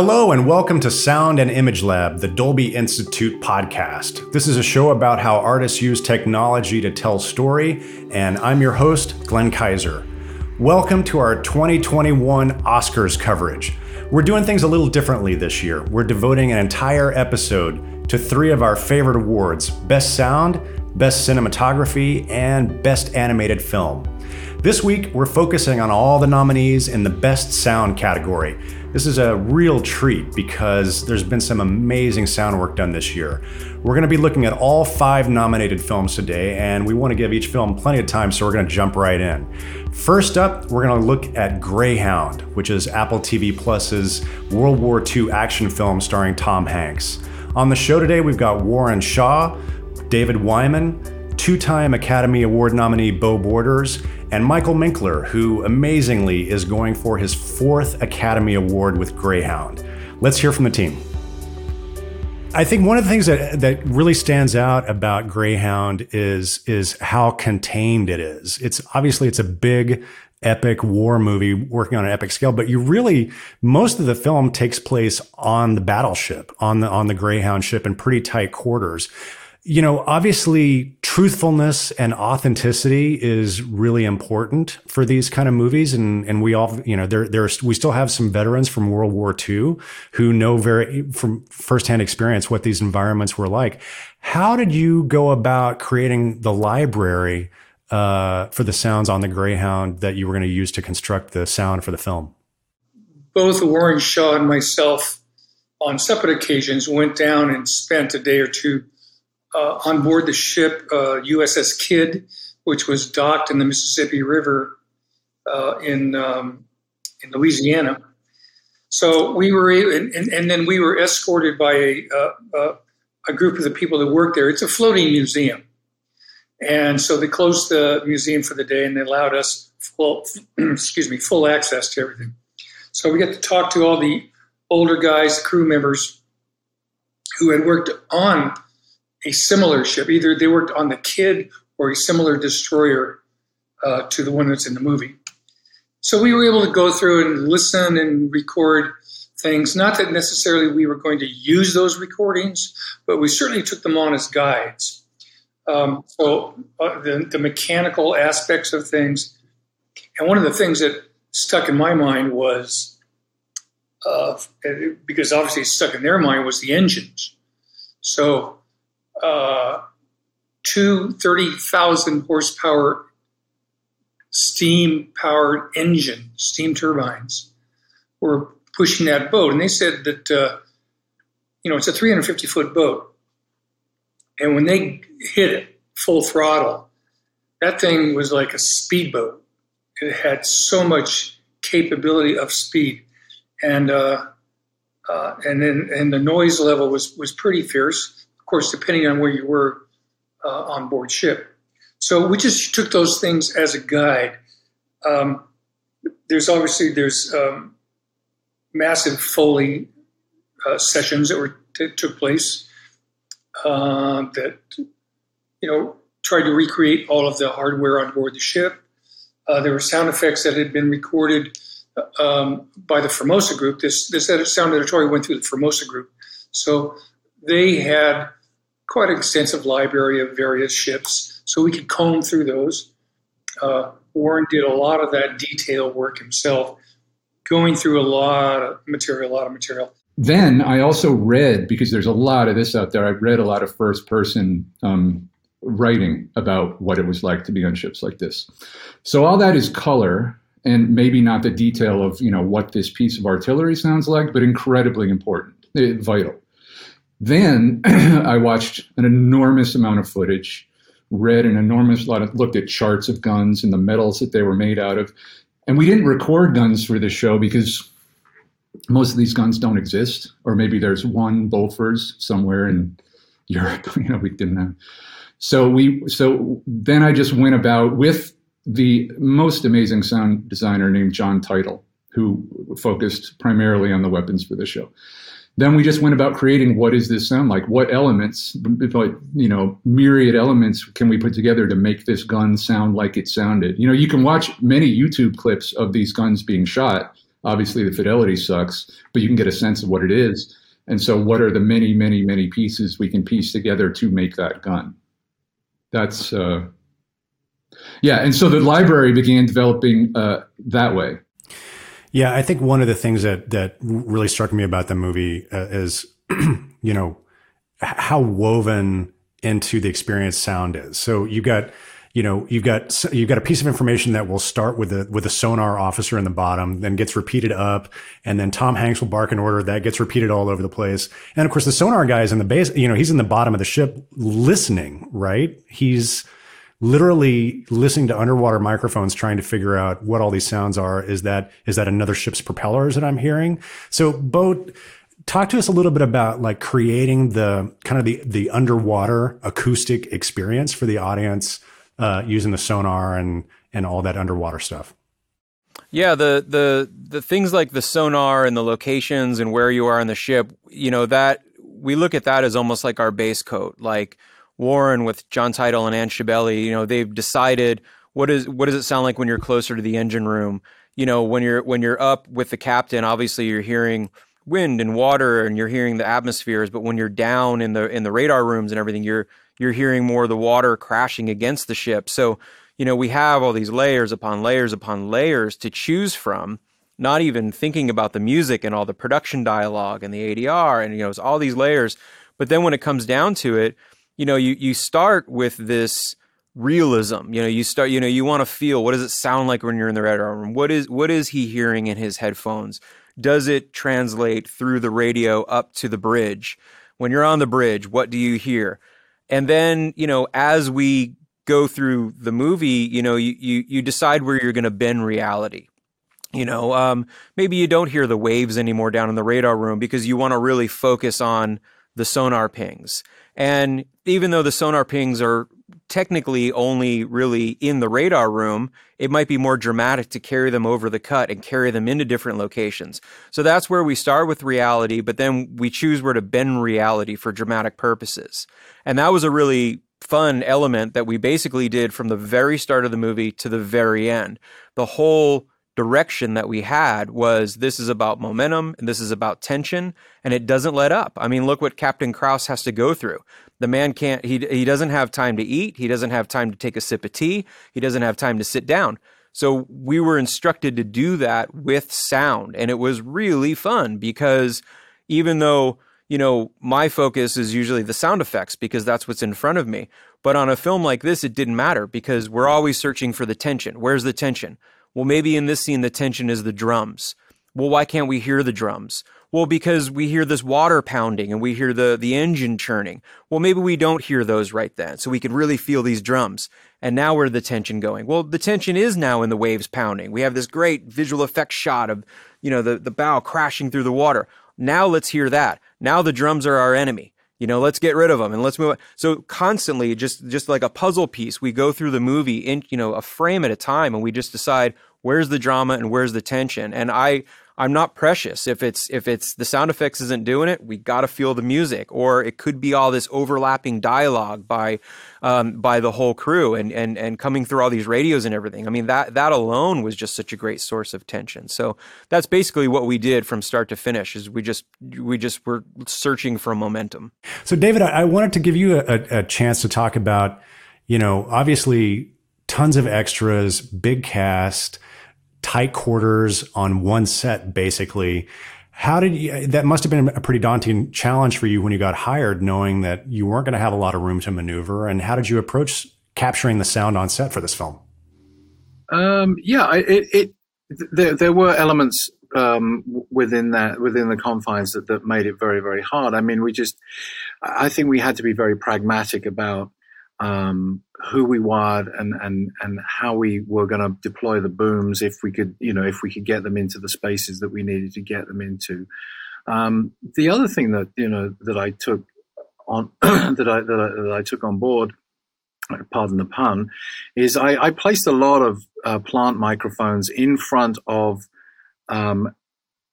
Hello, and welcome to Sound and Image Lab, the Dolby Institute podcast. This is a show about how artists use technology to tell story, and I'm your host, Glenn Kaiser. Welcome to our 2021 Oscars coverage. We're doing things a little differently this year. We're devoting an entire episode to three of our favorite awards Best Sound, Best Cinematography, and Best Animated Film. This week, we're focusing on all the nominees in the Best Sound category. This is a real treat because there's been some amazing sound work done this year. We're going to be looking at all five nominated films today, and we want to give each film plenty of time, so we're going to jump right in. First up, we're going to look at Greyhound, which is Apple TV Plus's World War II action film starring Tom Hanks. On the show today, we've got Warren Shaw, David Wyman, two time Academy Award nominee Beau Borders, and Michael Minkler, who amazingly is going for his fourth Academy Award with Greyhound. Let's hear from the team. I think one of the things that, that really stands out about Greyhound is is how contained it is. It's obviously it's a big epic war movie working on an epic scale, but you really most of the film takes place on the battleship, on the on the Greyhound ship in pretty tight quarters you know, obviously truthfulness and authenticity is really important for these kind of movies. And, and we all, you know, there, there's, we still have some veterans from World War II who know very, from firsthand experience, what these environments were like. How did you go about creating the library, uh, for the sounds on the Greyhound that you were going to use to construct the sound for the film? Both Warren Shaw and myself on separate occasions went down and spent a day or two uh, on board the ship uh, USS Kidd, which was docked in the Mississippi River uh, in um, in Louisiana. So we were, and, and, then we were escorted by a, uh, a group of the people that work there. It's a floating museum, and so they closed the museum for the day, and they allowed us full, excuse me, full access to everything. So we got to talk to all the older guys, crew members who had worked on a similar ship. Either they worked on the Kidd or a similar destroyer uh, to the one that's in the movie. So we were able to go through and listen and record things. Not that necessarily we were going to use those recordings, but we certainly took them on as guides. Um, so uh, the, the mechanical aspects of things. And one of the things that stuck in my mind was, uh, because obviously stuck in their mind was the engines. So uh, two 30,000 horsepower steam powered engine, steam turbines, were pushing that boat. And they said that, uh, you know, it's a 350 foot boat. And when they hit it full throttle, that thing was like a speedboat. It had so much capability of speed. And, uh, uh, and then and the noise level was was pretty fierce course, depending on where you were uh, on board ship. So we just took those things as a guide. Um, there's obviously there's um, massive Foley uh, sessions that were that took place uh, that you know tried to recreate all of the hardware on board the ship. Uh, there were sound effects that had been recorded um, by the Formosa group. This this sound editorial went through the Formosa group, so they had quite an extensive library of various ships, so we could comb through those. Uh, Warren did a lot of that detail work himself, going through a lot of material, a lot of material. Then I also read, because there's a lot of this out there, I read a lot of first person um, writing about what it was like to be on ships like this. So all that is color and maybe not the detail of you know what this piece of artillery sounds like, but incredibly important, eh, vital. Then I watched an enormous amount of footage, read an enormous lot of, looked at charts of guns and the metals that they were made out of. And we didn't record guns for the show because most of these guns don't exist, or maybe there's one Bofors somewhere in Europe. you know, we didn't have. So we, so then I just went about with the most amazing sound designer named John Title, who focused primarily on the weapons for the show then we just went about creating what is this sound like? What elements, like, you know, myriad elements can we put together to make this gun sound like it sounded? You know, you can watch many YouTube clips of these guns being shot. Obviously, the fidelity sucks, but you can get a sense of what it is. And so, what are the many, many, many pieces we can piece together to make that gun? That's uh, yeah. And so the library began developing uh, that way. Yeah, I think one of the things that that really struck me about the movie uh, is, you know, how woven into the experience sound is. So you got you know you've got you've got a piece of information that will start with the with a sonar officer in the bottom then gets repeated up and then tom hanks will bark an order that gets repeated all over the place and of course the sonar guy is in the base you know he's in the bottom of the ship listening right he's literally listening to underwater microphones trying to figure out what all these sounds are is that is that another ship's propellers that i'm hearing so Beau talk to us a little bit about like creating the kind of the the underwater acoustic experience for the audience uh, using the sonar and and all that underwater stuff. Yeah, the the the things like the sonar and the locations and where you are on the ship, you know, that we look at that as almost like our base coat. Like Warren with John Title and Ann Scibelli, you know, they've decided what is what does it sound like when you're closer to the engine room? You know, when you're when you're up with the captain, obviously you're hearing wind and water and you're hearing the atmospheres, but when you're down in the in the radar rooms and everything, you're you're hearing more of the water crashing against the ship. So, you know, we have all these layers upon layers upon layers to choose from, not even thinking about the music and all the production dialogue and the ADR and, you know, it's all these layers. But then when it comes down to it, you know, you, you start with this realism. You know, you start, you know, you want to feel what does it sound like when you're in the radar room? What is what is he hearing in his headphones? Does it translate through the radio up to the bridge? When you're on the bridge, what do you hear? And then, you know, as we go through the movie, you know, you, you, you decide where you're going to bend reality. You know, um, maybe you don't hear the waves anymore down in the radar room because you want to really focus on the sonar pings. And even though the sonar pings are technically only really in the radar room, it might be more dramatic to carry them over the cut and carry them into different locations. So that's where we start with reality, but then we choose where to bend reality for dramatic purposes. And that was a really fun element that we basically did from the very start of the movie to the very end. The whole direction that we had was this is about momentum and this is about tension and it doesn't let up. I mean, look what Captain Krause has to go through. The man can't he he doesn't have time to eat, he doesn't have time to take a sip of tea, he doesn't have time to sit down. So we were instructed to do that with sound and it was really fun because even though you know, my focus is usually the sound effects because that's what's in front of me. But on a film like this, it didn't matter because we're always searching for the tension. Where's the tension? Well, maybe in this scene, the tension is the drums. Well, why can't we hear the drums? Well, because we hear this water pounding and we hear the, the engine churning. Well, maybe we don't hear those right then. So we can really feel these drums. And now where the tension going? Well, the tension is now in the waves pounding. We have this great visual effect shot of, you know, the, the bow crashing through the water. Now let's hear that. Now the drums are our enemy you know let's get rid of them and let's move on. so constantly just just like a puzzle piece we go through the movie in you know a frame at a time and we just decide where's the drama and where's the tension and i i'm not precious. If it's if it's the sound effects isn't doing it we got to feel the music. Or it could be all this overlapping dialogue by um, by the whole crew and and and coming through all these radios and everything. I mean that that alone was just such a great source of tension. So that's basically what we did from start to finish is we just we just were searching for momentum. So david i, wanted to give you a, a chance to talk about you know obviously tons of extras big cast tight quarters on one set, basically. How did you, that must have been a pretty daunting challenge for you when you got hired, knowing that you weren't going to have a lot of room to maneuver? And how did you approach capturing the sound on set for this film? Um, yeah, it, it there, there were elements um, within that within the confines that, that made it very very hard. I mean, we just I think we had to be very pragmatic about um, who we wired and and and how we were going to deploy the booms if we could you know if we could get them into the spaces that we needed to get them into. Um, the other thing that you know that I took on that I, that I, that I took on board, pardon the pun, is I, I placed a lot of uh, plant microphones in front of um,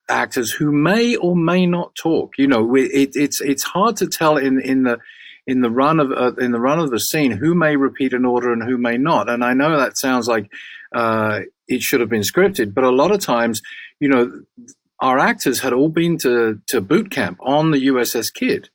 actors who may or may not talk. You know, it, it's it's hard to tell in in the in the run of uh, in the run of the scene who may repeat an order and who may not. And I know that sounds like uh, it should have been scripted. But a lot of times, you know, our actors had all been to, to boot camp on the USS Kidd.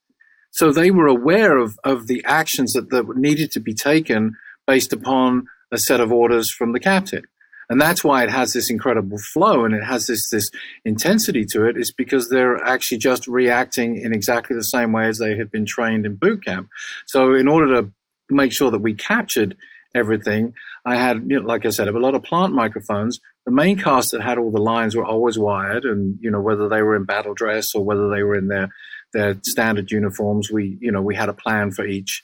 So they were aware of, of the actions that, that needed to be taken based upon a set of orders from the captain. And that's why it has this incredible flow and it has this, this intensity to it, is because they're actually just reacting in exactly the same way as they had been trained in boot camp. So in order to make sure that we captured everything, I had, you know, like I said, a lot of plant microphones. The main cast that had all the lines were always wired, and you know whether they were in battle dress or whether they were in their their standard uniforms, we you know we had a plan for each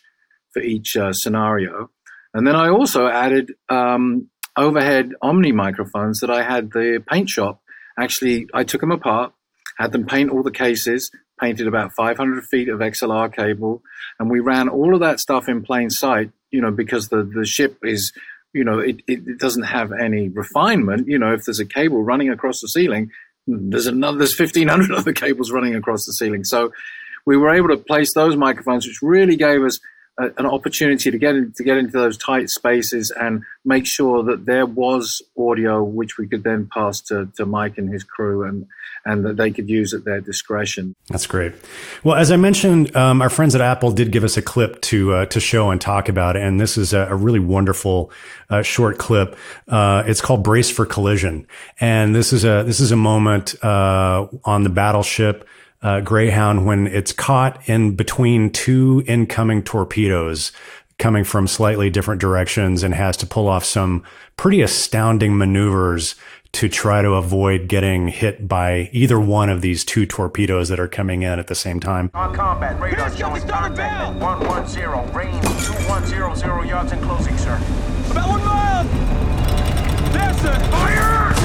for each uh, scenario. And then I also added um, overhead Omni microphones that I had the paint shop. Actually, I took them apart, had them paint all the cases, painted about 500 feet of XLR cable, and we ran all of that stuff in plain sight. You know, because the the ship is you know, it, it, doesn't have any refinement. You know, if there's a cable running across the ceiling, there's another, there's 1500 other cables running across the ceiling. So we were able to place those microphones, which really gave us an opportunity to get in, to get into those tight spaces and make sure that there was audio which we could then pass to, to Mike and his crew and and that they could use at their discretion. That's great. Well, as I mentioned, um, our friends at Apple did give us a clip to uh, to show and talk about, and this is a, a really wonderful uh, short clip. Uh, it's called "Brace for Collision," and this is a this is a moment uh, on the battleship uh, Greyhound when it's caught in between two incoming torpedoes coming from slightly different directions and has to pull off some pretty astounding maneuvers to try to avoid getting hit by either one of these two torpedoes that are coming in at the same time. On combat, radar showing contact 110, range 2100 yards and closing, sir. About one mile! That's it! Fire!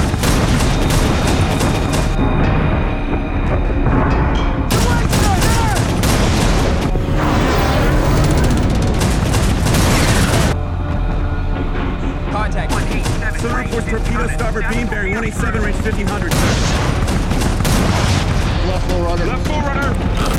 Torpedo starboard beam bearing 187 range 1500. Left full runner. Left full runner.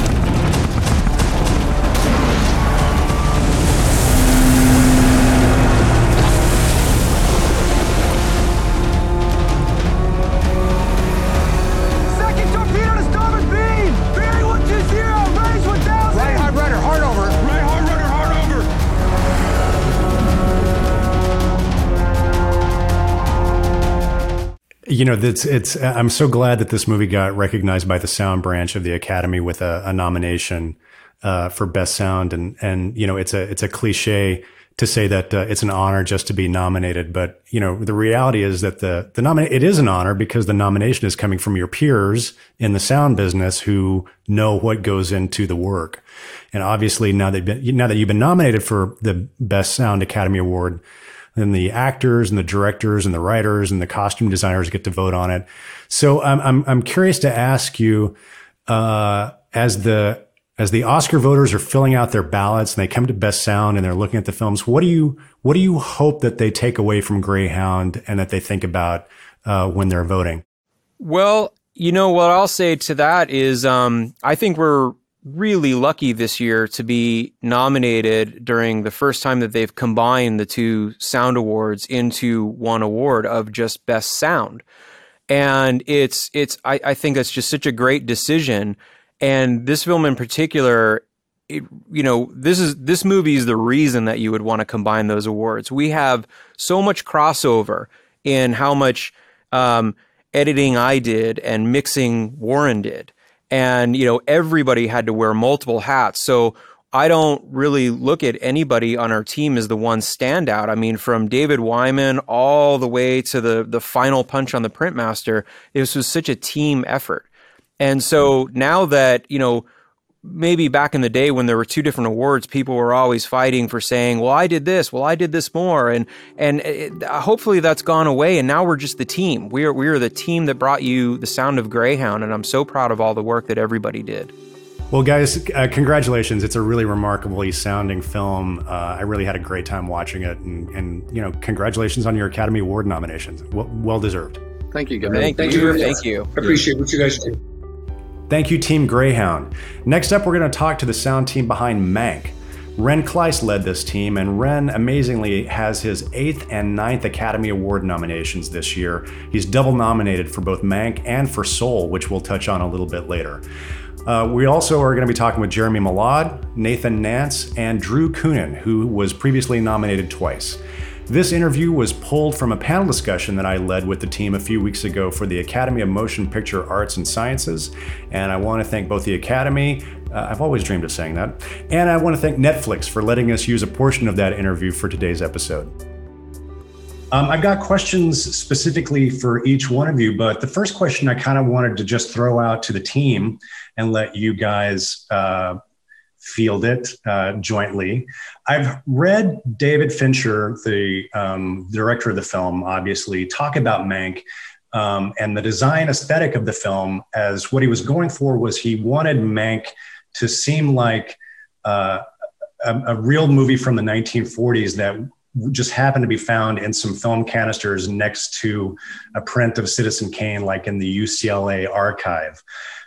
You know, it's, it's, I'm so glad that this movie got recognized by the sound branch of the Academy with a, a nomination uh, for best sound. And, and, you know, it's a, it's a cliche to say that uh, it's an honor just to be nominated. But, you know, the reality is that the, the nomin- it is an honor because the nomination is coming from your peers in the sound business who know what goes into the work. And obviously now that, now that you've been nominated for the best sound Academy Award, then the actors and the directors and the writers and the costume designers get to vote on it. So I'm I'm, I'm curious to ask you, uh, as the as the Oscar voters are filling out their ballots and they come to Best Sound and they're looking at the films, what do you what do you hope that they take away from Greyhound and that they think about uh, when they're voting? Well, you know what I'll say to that is, um, I think we're really lucky this year to be nominated during the first time that they've combined the two sound awards into one award of just best sound. And it's it's I, I think that's just such a great decision. And this film in particular, it, you know, this is this movie is the reason that you would want to combine those awards. We have so much crossover in how much um, editing I did and mixing Warren did and you know everybody had to wear multiple hats so I don't really look at anybody on our team as the one standout. I mean, from David Wyman all the way to the the final punch on the printmaster, this was such a team effort. And so now that, you know, maybe back in the day when there were two different awards, people were always fighting for saying, "Well, I did this. Well, I did this more," and and it, hopefully that's gone away. And now we're just the team. We are we are the team that brought you the sound of Greyhound, and I'm so proud of all the work that everybody did. Well, guys, uh, congratulations! It's a really remarkably sounding film. Uh, I really had a great time watching it, and, and you know, congratulations on your Academy Award nominations. Well, well deserved. Thank you, guys. Thank, Thank you. Thank you. I appreciate what you guys do. Thank you, Team Greyhound. Next up, we're going to talk to the sound team behind Mank. Ren Klyce led this team, and Ren amazingly has his eighth and ninth Academy Award nominations this year. He's double nominated for both Mank and for Soul, which we'll touch on a little bit later. Uh, we also are going to be talking with Jeremy Molod, Nathan Nance, and Drew Kunin, who was previously nominated twice. This interview was pulled from a panel discussion that I led with the team a few weeks ago for the Academy of Motion Picture Arts and Sciences, and I want to thank both the Academy, uh, I've always dreamed of saying that, and I want to thank Netflix for letting us use a portion of that interview for today's episode. Um, I've got questions specifically for each one of you, but the first question I kind of wanted to just throw out to the team and let you guys uh, field it uh, jointly. I've read David Fincher, the um, director of the film, obviously, talk about Mank. Um, and the design aesthetic of the film, as what he was going for was he wanted Mank to seem like uh, a, a real movie from the 1940s that just happened to be found in some film canisters next to a print of Citizen Kane, like in the UCLA archive.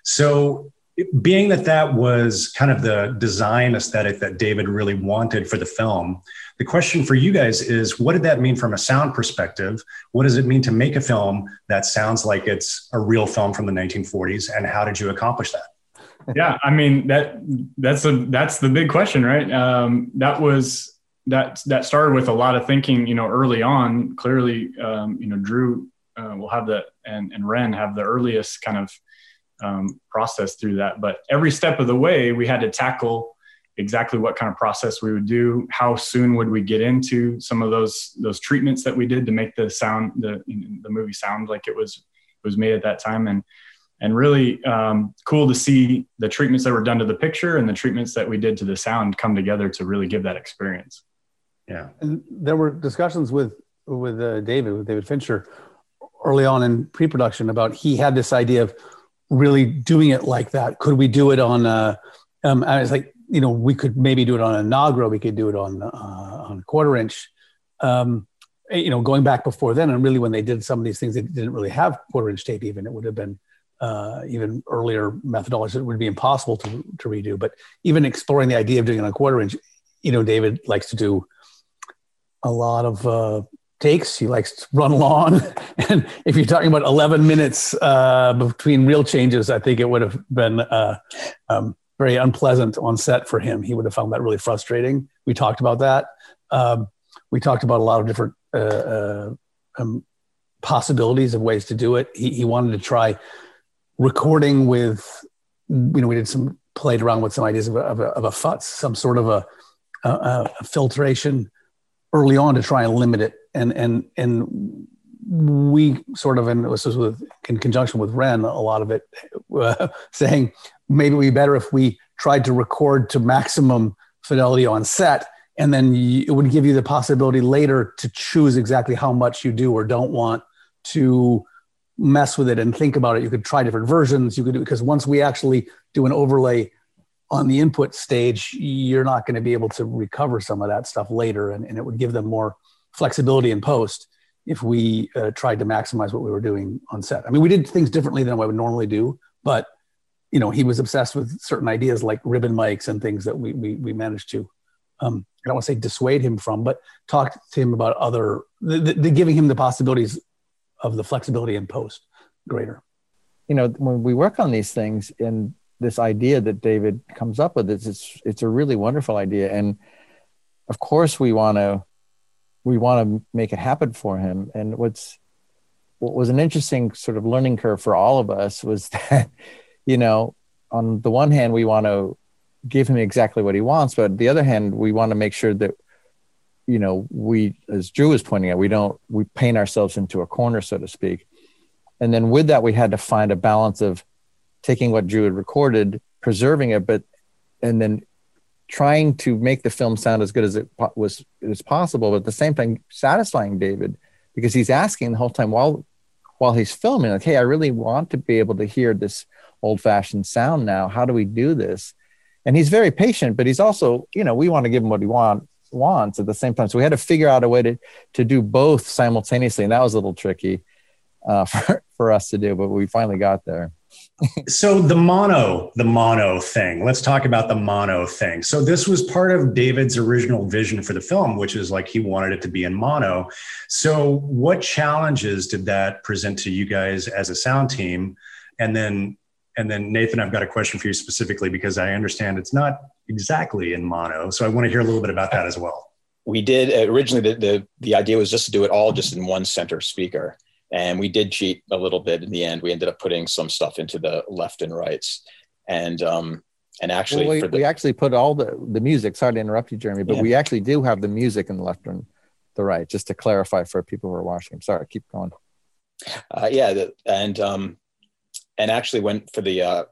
So, being that that was kind of the design aesthetic that David really wanted for the film, the question for you guys is what did that mean from a sound perspective? What does it mean to make a film that sounds like it's a real film from the 1940s? And how did you accomplish that? yeah, I mean that that's a that's the big question, right? Um, that was that that started with a lot of thinking, you know, early on. Clearly, um, you know, Drew uh, will have the and and Ren have the earliest kind of um, process through that. But every step of the way, we had to tackle exactly what kind of process we would do. How soon would we get into some of those those treatments that we did to make the sound the the movie sound like it was was made at that time and and really um, cool to see the treatments that were done to the picture and the treatments that we did to the sound come together to really give that experience. Yeah. And there were discussions with with uh, David, with David Fincher, early on in pre-production about he had this idea of really doing it like that. Could we do it on? Uh, um, I was like, you know, we could maybe do it on a Nagra. We could do it on uh, on quarter inch. Um, you know, going back before then, and really when they did some of these things, they didn't really have quarter inch tape. Even it would have been uh, even earlier methodologies. It would be impossible to to redo. But even exploring the idea of doing it on quarter inch, you know, David likes to do a lot of uh, takes. He likes to run long. and if you're talking about 11 minutes uh, between reel changes, I think it would have been uh, um, very unpleasant on set for him. He would have found that really frustrating. We talked about that. Um, we talked about a lot of different uh, uh, um, possibilities of ways to do it. He, he wanted to try recording with, you know, we did some played around with some ideas of a, of a, of a futz, some sort of a, a, a filtration early on to try and limit it. And and and we sort of, and this was with in conjunction with Ren, a lot of it uh, saying maybe we better if we tried to record to maximum fidelity on set, and then you, it would give you the possibility later to choose exactly how much you do or don't want to mess with it and think about it. You could try different versions. You could do because once we actually do an overlay on the input stage, you're not going to be able to recover some of that stuff later, and, and it would give them more flexibility in post if we uh, tried to maximize what we were doing on set. I mean, we did things differently than I would normally do, but you know, he was obsessed with certain ideas like ribbon mics and things that we we, we managed to. Um, I don't want to say dissuade him from, but talk to him about other, the, the, the giving him the possibilities of the flexibility in post greater. You know, when we work on these things and this idea that David comes up with. It's it's, it's a really wonderful idea, and of course we want to we want to make it happen for him. And what's what was an interesting sort of learning curve for all of us was that you know on the one hand we want to give him exactly what he wants, but the other hand we want to make sure that you know we as Drew was pointing out we don't we paint ourselves into a corner so to speak. And then with that we had to find a balance of taking what Drew had recorded, preserving it, but and then trying to make the film sound as good as it was as possible, but at the same time satisfying David because he's asking the whole time while while he's filming, like, "Hey, I really want to be able to hear this old-fashioned sound now. How do we do this?" And he's very patient, but he's also, you know, we want to give him what he want wants at the same time. So we had to figure out a way to to do both simultaneously, and that was a little tricky. Uh, for for us to do, but we finally got there. so the mono, the mono thing. Let's talk about the mono thing. So this was part of David's original vision for the film, which is like he wanted it to be in mono. So what challenges did that present to you guys as a sound team? And then and then Nathan, I've got a question for you specifically because I understand it's not exactly in mono. So I want to hear a little bit about that as well. We did originally the, the the idea was just to do it all just in one center speaker and we did cheat a little bit in the end. We ended up putting some stuff into the left and rights, and um, and actually, well, we, the, we, actually put all the the music. Sorry to interrupt you, Jeremy, but yeah. we actually do have the music in the left and the right. Just to clarify for people who are watching. Sorry, keep going. Uh, yeah, the, and um, and actually went for the uh,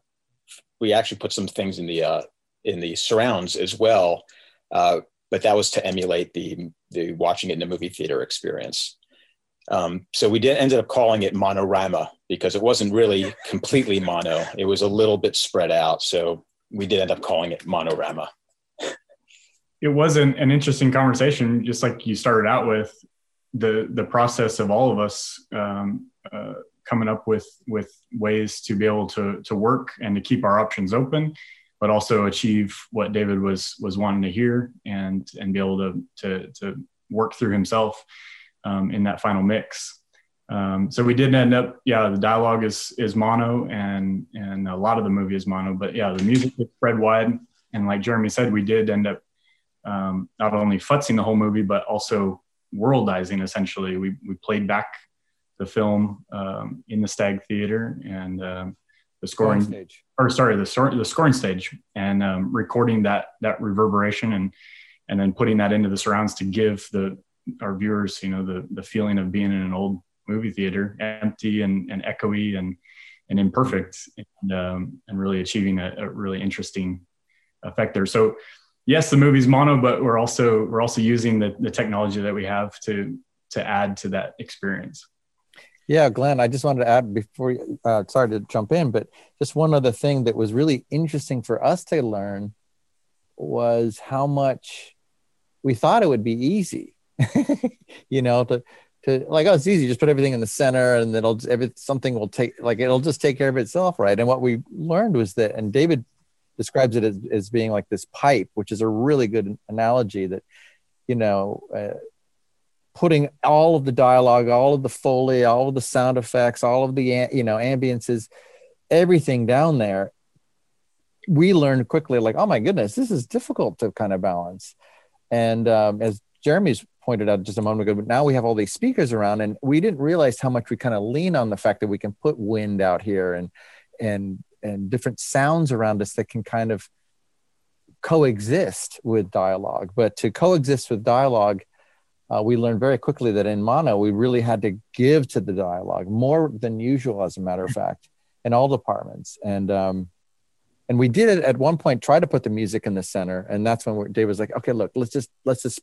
we actually put some things in the uh, in the surrounds as well, uh, but that was to emulate the the watching it in a movie theater experience. Um, so we did ended up calling it monorama because it wasn't really completely mono. It was a little bit spread out. So we did end up calling it monorama. It was an, an interesting conversation, just like you started out with the the process of all of us um, uh, coming up with with ways to be able to to work and to keep our options open, but also achieve what David was was wanting to hear and and be able to to to work through himself um, in that final mix. Um, so we did end up, yeah, the dialogue is is mono, and and a lot of the movie is mono. But yeah, the music is spread wide, and like Jeremy said, we did end up um, not only futzing the whole movie, but also worldizing. Essentially, we we played back the film um, in the Stag Theater and um, the scoring, stage, or sorry, the the scoring stage, and um, recording that that reverberation and and then putting that into the surrounds to give the our viewers, you know, the the feeling of being in an old movie theater, empty and, and echoey and and imperfect, and um, and really achieving a, a, really interesting effect there. So, yes, the movie's mono, but we're also we're also using the the technology that we have to to add to that experience. Yeah, Glenn, I just wanted to add before, uh, sorry to jump in, but just one other thing that was really interesting for us to learn was how much we thought it would be easy you know, to to like, oh, it's easy, just put everything in the center and it'll every something will take like it'll just take care of itself, right? And what we learned was that, and David describes it as, as being like this pipe, which is a really good analogy that, you know, uh, putting all of the dialogue, all of the foley, all of the sound effects, all of the you know ambiances, everything down there. We learned quickly, like, oh my goodness, this is difficult to kind of balance. And um, as Jeremy's pointed out just a moment ago, but now we have all these speakers around, and we didn't realize how much we kind of lean on the fact that we can put wind out here and and and different sounds around us that can kind of coexist with dialogue. But to coexist with dialogue, uh, we learned very quickly that in mono we really had to give to the dialogue more than usual, as a matter of fact, in all departments. And um, and we did it at one point try to put the music in the center and that's when dave was like okay look let's just let's just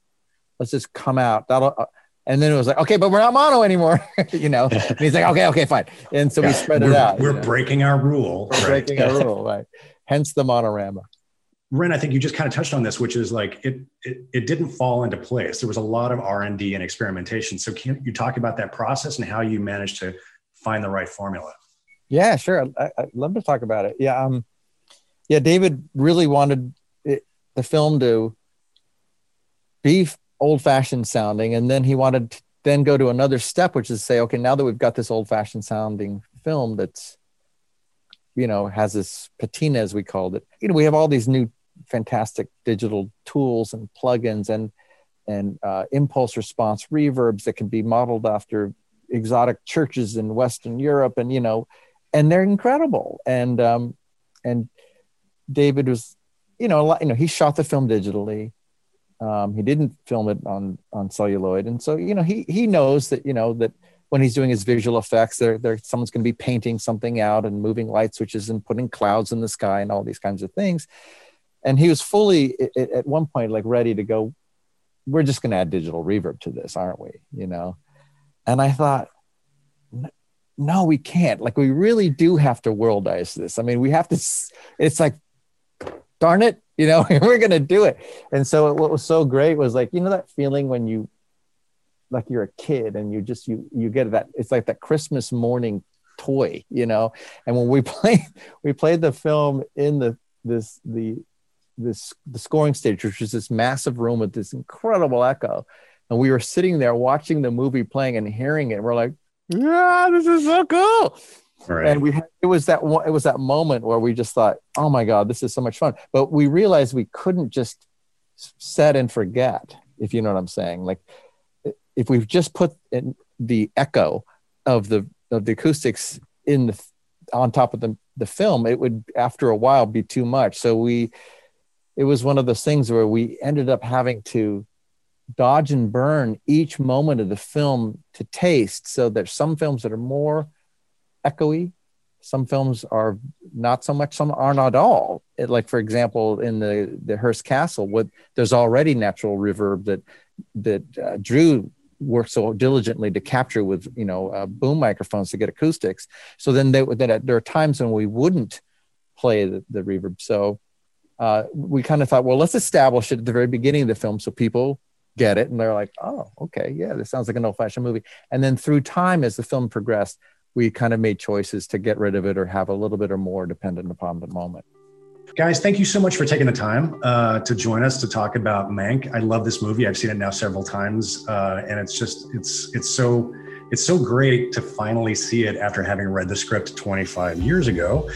let's just come out. That'll, uh, and then it was like, okay, but we're not mono anymore, you know. And he's like, okay, okay, fine. And so yeah, we spread it out. We're breaking our rule. We're right. breaking our rule, right? Hence the monorama. Ren, I think you just kind of touched on this, which is like it, it, it didn't fall into place. There was a lot of R and D and experimentation. So can you talk about that process and how you managed to find the right formula? Yeah, sure. I, would love to talk about it. Yeah, um, yeah. David really wanted it, the film to be old fashioned sounding. And then he wanted to then go to another step, which is say, okay, now that we've got this old fashioned sounding film that's, you know, has this patina, as we called it, you know, we have all these new fantastic digital tools and plugins and, and uh, impulse response reverbs that can be modeled after exotic churches in Western Europe. And, you know, and they're incredible. And, um, and David was, you know, lot, you know, he shot the film digitally um, he didn't film it on on celluloid, and so you know he he knows that you know that when he's doing his visual effects, there there someone's going to be painting something out and moving light switches and putting clouds in the sky and all these kinds of things. And he was fully at one point like ready to go. We're just going to add digital reverb to this, aren't we? You know, and I thought, no, we can't. Like we really do have to worldize this. I mean, we have to. It's like, darn it, you know we're gonna do it. And so what was so great was like you know that feeling when you like you're a kid and you just you you get that it's like that christmas morning toy you know? And when we played we played the film in the this the this the scoring stage which is this massive room with this incredible echo. And we were sitting there watching the movie playing and hearing it. We're like yeah this is so cool Right. and we had, it was that it was that moment where we just thought oh my god this is so much fun. But we realized we couldn't just set and forget if you know what i'm saying. Like if we've just put in the echo of the of the acoustics in the on top of the the film it would after a while be too much. So we it was one of those things where we ended up having to dodge and burn each moment of the film to taste so there's some films that are more echoey. Some films are not so much some are not all. It- like for example in the the hearst castle what there's already natural reverb that that uh, drew worked so diligently to capture with you know uh, boom microphones to get acoustics. So then they, then there are times when we wouldn't play the, the reverb. So uh, we kind of thought well let's establish it at the very beginning of the film so people get it. And they're like oh okay. Yeah this sounds like an old-fashioned movie. And then through time as the film progressed we kind of made choices to get rid of it or have a little bit or more dependent upon the moment. Guys, thank you so much for taking the time uh, to join us to talk about Mank. I love this movie. I've seen it now several times, uh, and it's just it's it's so it's so great to finally see it after having read the script 25 years ago,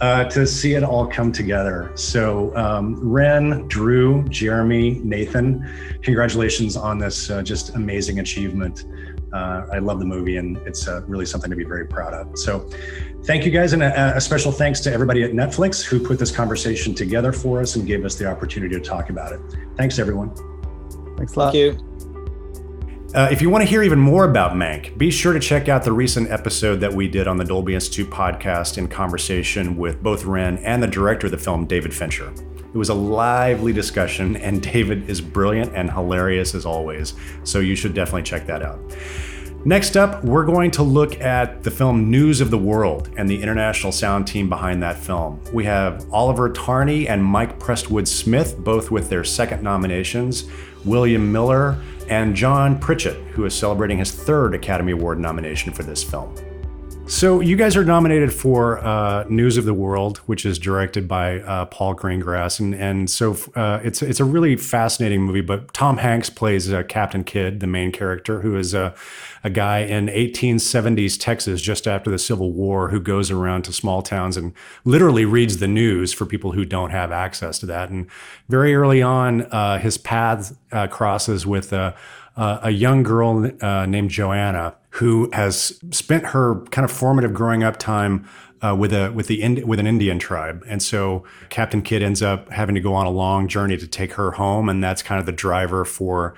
uh, to see it all come together. So, um, Ren, Drew, Jeremy, Nathan, congratulations on this uh, just amazing achievement. Uh, I love the movie, and it's uh, really something to be very proud of. So, thank you guys, and a, a special thanks to everybody at Netflix who put this conversation together for us and gave us the opportunity to talk about it. Thanks, everyone. Thanks a lot. Thank you. Uh, if you want to hear even more about Mank, be sure to check out the recent episode that we did on the Dolby Institute podcast in conversation with both Ren and the director of the film, David Fincher. It was a lively discussion, and David is brilliant and hilarious as always, so you should definitely check that out. Next up, we're going to look at the film News of the World and the international sound team behind that film. We have Oliver Tarney and Mike Prestwood Smith, both with their second nominations, William Miller, and John Pritchett, who is celebrating his third Academy Award nomination for this film. So, you guys are nominated for uh, News of the World, which is directed by uh, Paul Greengrass, and and so uh, it's it's a really fascinating movie. But Tom Hanks plays uh, Captain Kidd, the main character, who is a a guy in 1870s Texas, just after the Civil War, who goes around to small towns and literally reads the news for people who don't have access to that. And very early on, uh, his path uh, crosses with uh, a young girl uh, named Joanna who has spent her kind of formative growing up time uh, with a with the with an Indian tribe, and so Captain Kidd ends up having to go on a long journey to take her home, and that's kind of the driver for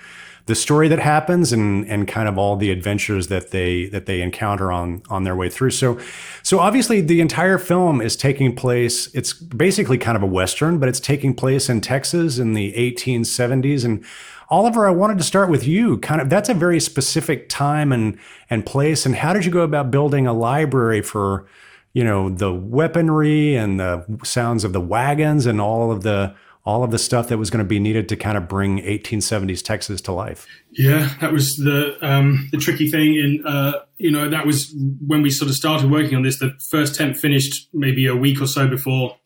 the story that happens and and kind of all the adventures that they that they encounter on on their way through. So so obviously the entire film is taking place. It's basically kind of a western, but it's taking place in Texas in the 1870s and. Oliver, I wanted to start with you. Kind of that's a very specific time and and place. And how did you go about building a library for, you know, the weaponry and the sounds of the wagons and all of the all of the stuff that was going to be needed to kind of bring 1870s Texas to life? Yeah, that was the um, the tricky thing. In uh, you know, that was when we sort of started working on this. The first tent finished maybe a week or so before.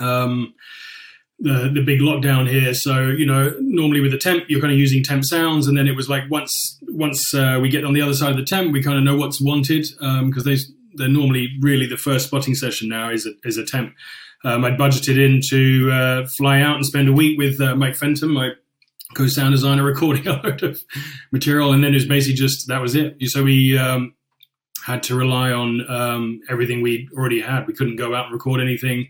Um, the the big lockdown here. So you know, normally with the temp, you're kind of using temp sounds, and then it was like once once uh, we get on the other side of the temp, we kind of know what's wanted because um, they they're normally really the first spotting session now is a, is a temp. Um, I'd budgeted in to uh, fly out and spend a week with uh, Mike Fenton, my co-sound designer, recording a load of material, and then it was basically just that was it. So we um, had to rely on um, everything we already had. We couldn't go out and record anything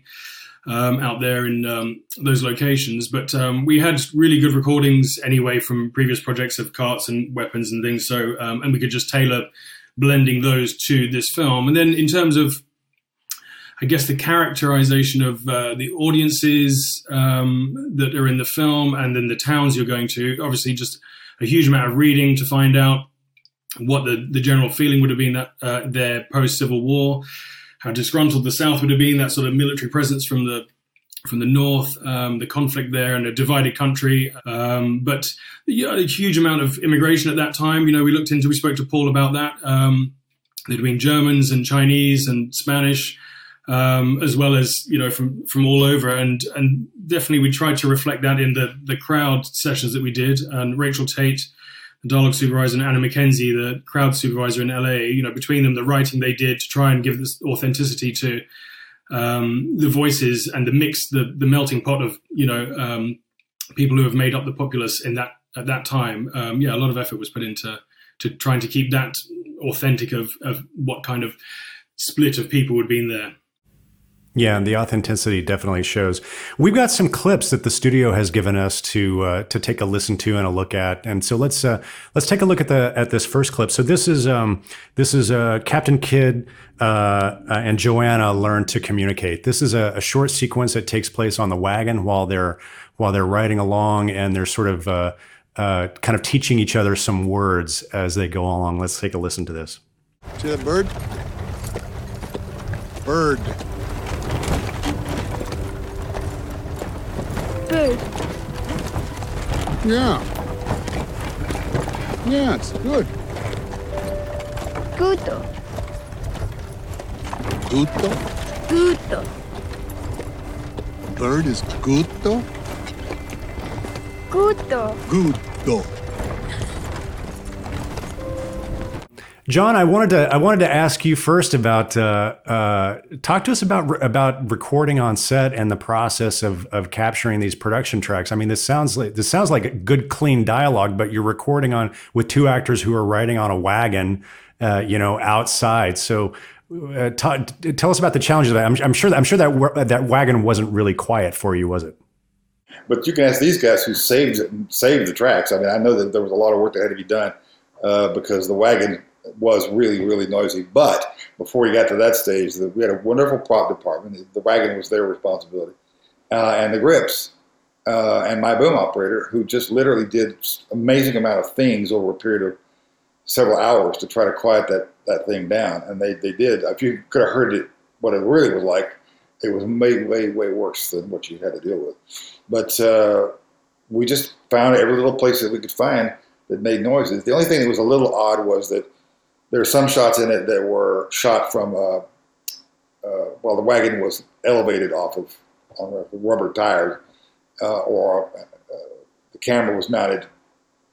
um, out there in um, those locations. But um, we had really good recordings anyway from previous projects of carts and weapons and things. So um, and we could just tailor blending those to this film. And then in terms of I guess the characterization of uh, the audiences um, that are in the film, and then the towns you're going to. Obviously, just a huge amount of reading to find out what the, the general feeling would have been that uh, there post Civil War how disgruntled the South would have been, that sort of military presence from the from the north, um, the conflict there, and a divided country. Um, but yeah, a huge amount of immigration at that time. You know, we looked into, we spoke to Paul about that. Um, there'd been Germans and Chinese and Spanish, um, as well as you know from from all over, and and definitely we tried to reflect that in the the crowd sessions that we did. And Rachel Tate. Dialogue supervisor and Anna McKenzie, the crowd supervisor in LA, you know, between them, the writing they did to try and give this authenticity to um, the voices and the mix, the the melting pot of you know um, people who have made up the populace in that at that time. Um, yeah, a lot of effort was put into to trying to keep that authentic of of what kind of split of people would be in there. Yeah, and the authenticity definitely shows. We've got some clips that the studio has given us to uh, to take a listen to and a look at, and so let's uh, let's take a look at the at this first clip. So this is um, this is uh, Captain Kidd uh, and Joanna learn to communicate. This is a, a, short sequence that takes place on the wagon while they're while they're riding along, and they're sort of uh, uh, kind of teaching each other some words as they go along. Let's take a listen to this. See that bird? Bird. Bird. Yeah. Yeah, it's good. Guto. Guto? Guto. Bird is guto? Guto. Guto. John, I wanted to I wanted to ask you first about uh, uh, talk to us about about recording on set and the process of of capturing these production tracks. I mean, this sounds like this sounds like a good clean dialogue, but you're recording on with two actors who are riding on a wagon, uh, you know, outside. So. Uh, t- tell us about the challenges of that. I'm, I'm sure. I'm sure that that wagon wasn't really quiet for you, was it? But you can ask these guys who saved saved the tracks. I mean, I know that there was a lot of work that had to be done uh, because the wagon was really, really noisy. But before we got to that stage, we had a wonderful prop department. The wagon was their responsibility, uh, and the grips, uh, and my boom operator, who just literally did amazing amount of things over a period of several hours to try to quiet that that thing down. And they they did. If you could have heard it, what it really was like, it was way, way, way worse than what you had to deal with. But uh, we just found every little place that we could find that made noises. The only thing that was a little odd was that there are some shots in it that were shot from uh, uh, while the wagon was elevated off of on rubber tires, uh, or uh, the camera was mounted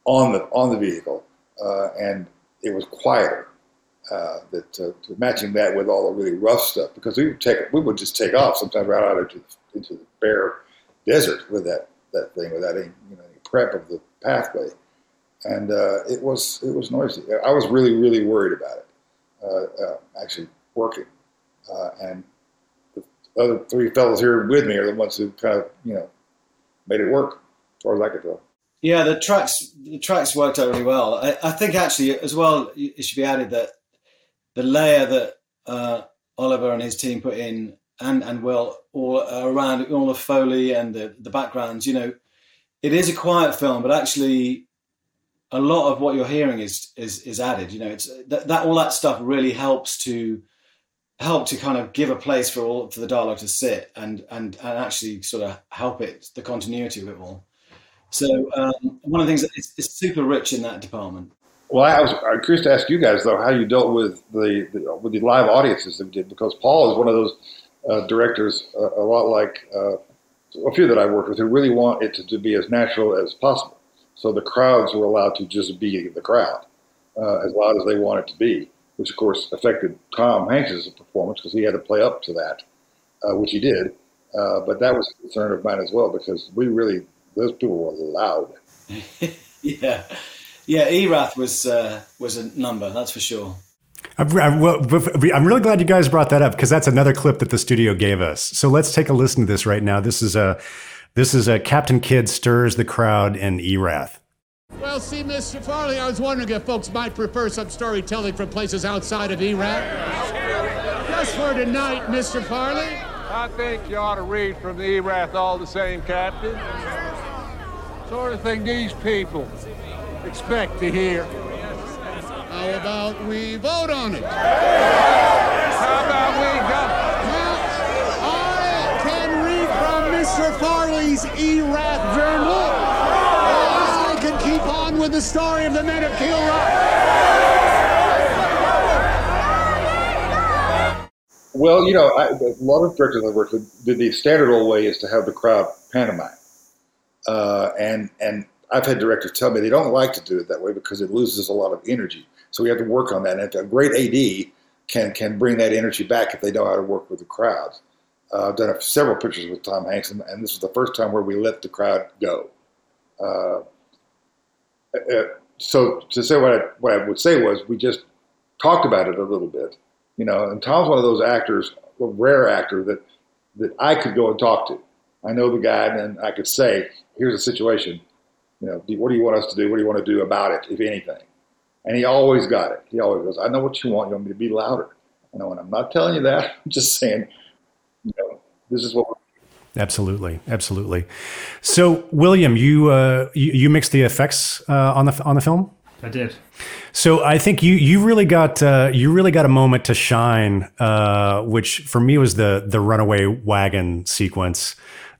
on the on the vehicle, uh, and it was quieter. Uh, that matching that with all the really rough stuff because we would take we would just take off sometimes right out into into the bare desert with that that thing without any you know any prep of the pathway and uh, it was it was noisy. I was really really worried about it. Uh, uh, actually working, uh, and the other three fellows here with me are the ones who kind of you know made it work, as far as I could tell. Yeah, the tracks the tracks worked out really well. I, I think actually as well it should be added that the layer that uh, Oliver and his team put in and and Will all around all the foley and the the backgrounds. You know, it is a quiet film, but actually a lot of what you're hearing is is is added. You know, it's that, that all that stuff really helps to help to kind of give a place for all for the dialogue to sit and and and actually sort of help it the continuity of it all. So um, one of the things that is, is, super rich in that department. Well, I was curious to ask you guys though how you dealt with the, the with the live audiences that you did because Paul is one of those uh, directors uh, a lot like uh, a few that I worked with who really want it to, to be as natural as possible. So the crowds were allowed to just be the crowd uh, as loud as they wanted to be, which of course affected Tom Hanks' performance because he had to play up to that, uh, which he did. Uh, but that was a concern of mine as well because we really, those people were loud. yeah. Yeah, Erath was uh, was a number, that's for sure. I'm, I'm, well, I'm really glad you guys brought that up because that's another clip that the studio gave us. So let's take a listen to this right now. This is a this is a Captain Kidd stirs the crowd in Erath. Well, see, Mr. Farley, I was wondering if folks might prefer some storytelling from places outside of Erath. Just for tonight, Mr. Farley. I think you ought to read from the Erath all the same, Captain. Sort of thing these people expect to hear. How about we vote on it? How about we I from He's Erath Vernwood. Or they can keep on with the story of the men of Kilrock. Well, you know, I, a lot of directors I worked with did the standard old way is to have the crowd pantomime, uh, and and I've had directors tell me they don't like to do it that way because it loses a lot of energy. So we have to work on that. And a great AD can can bring that energy back if they know how to work with the crowds. Uh, I've done a, several pictures with Tom Hanks, and, and, this was the first time where we let the crowd go. Uh, uh, so to say what I, what I would say was we just talked about it a little bit you know, and Tom's one of those actors, a rare actor that that I could go and talk to. I know the guy, and I could say, "Here's a situation. You know, what do you want us to do? What do you want to do about it, if anything?" And he always got it. He always goes, "I know what you want. You want me to be louder." You know, and I'm not telling you that. I'm just saying, this is what. Absolutely, absolutely. So, William, you uh, you, you mixed the effects uh, on the on the film. I did. So I think you you really got uh, you really got a moment to shine, uh, which for me was the the runaway wagon sequence.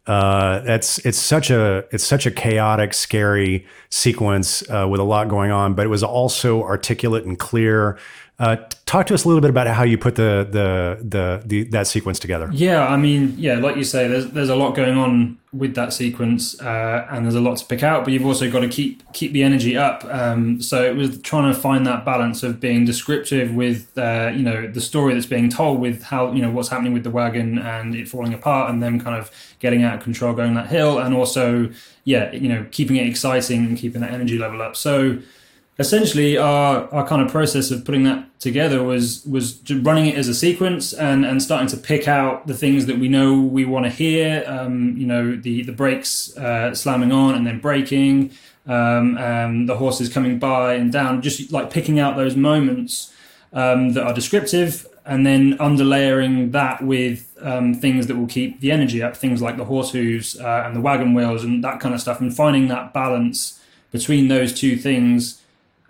Uh, that's it's such a it's such a chaotic, scary sequence uh, with a lot going on, but it was also articulate and clear. Uh, talk to us a little bit about how you put the, the the the, that sequence together. Yeah, I mean, yeah, like you say, there's there's a lot going on with that sequence, uh, and there's a lot to pick out. But you've also got to keep keep the energy up. Um, so it was trying to find that balance of being descriptive with uh, you know the story that's being told with how you know what's happening with the wagon and it falling apart, and then kind of getting out of control, going that hill, and also yeah, you know keeping it exciting and keeping that energy level up. So essentially our, our kind of process of putting that together was was running it as a sequence and and starting to pick out the things that we know we want to hear um, you know the the brakes uh, slamming on and then braking um, and the horses coming by and down just like picking out those moments um, that are descriptive and then underlayering that with um, things that will keep the energy up things like the horse hooves uh, and the wagon wheels and that kind of stuff and finding that balance between those two things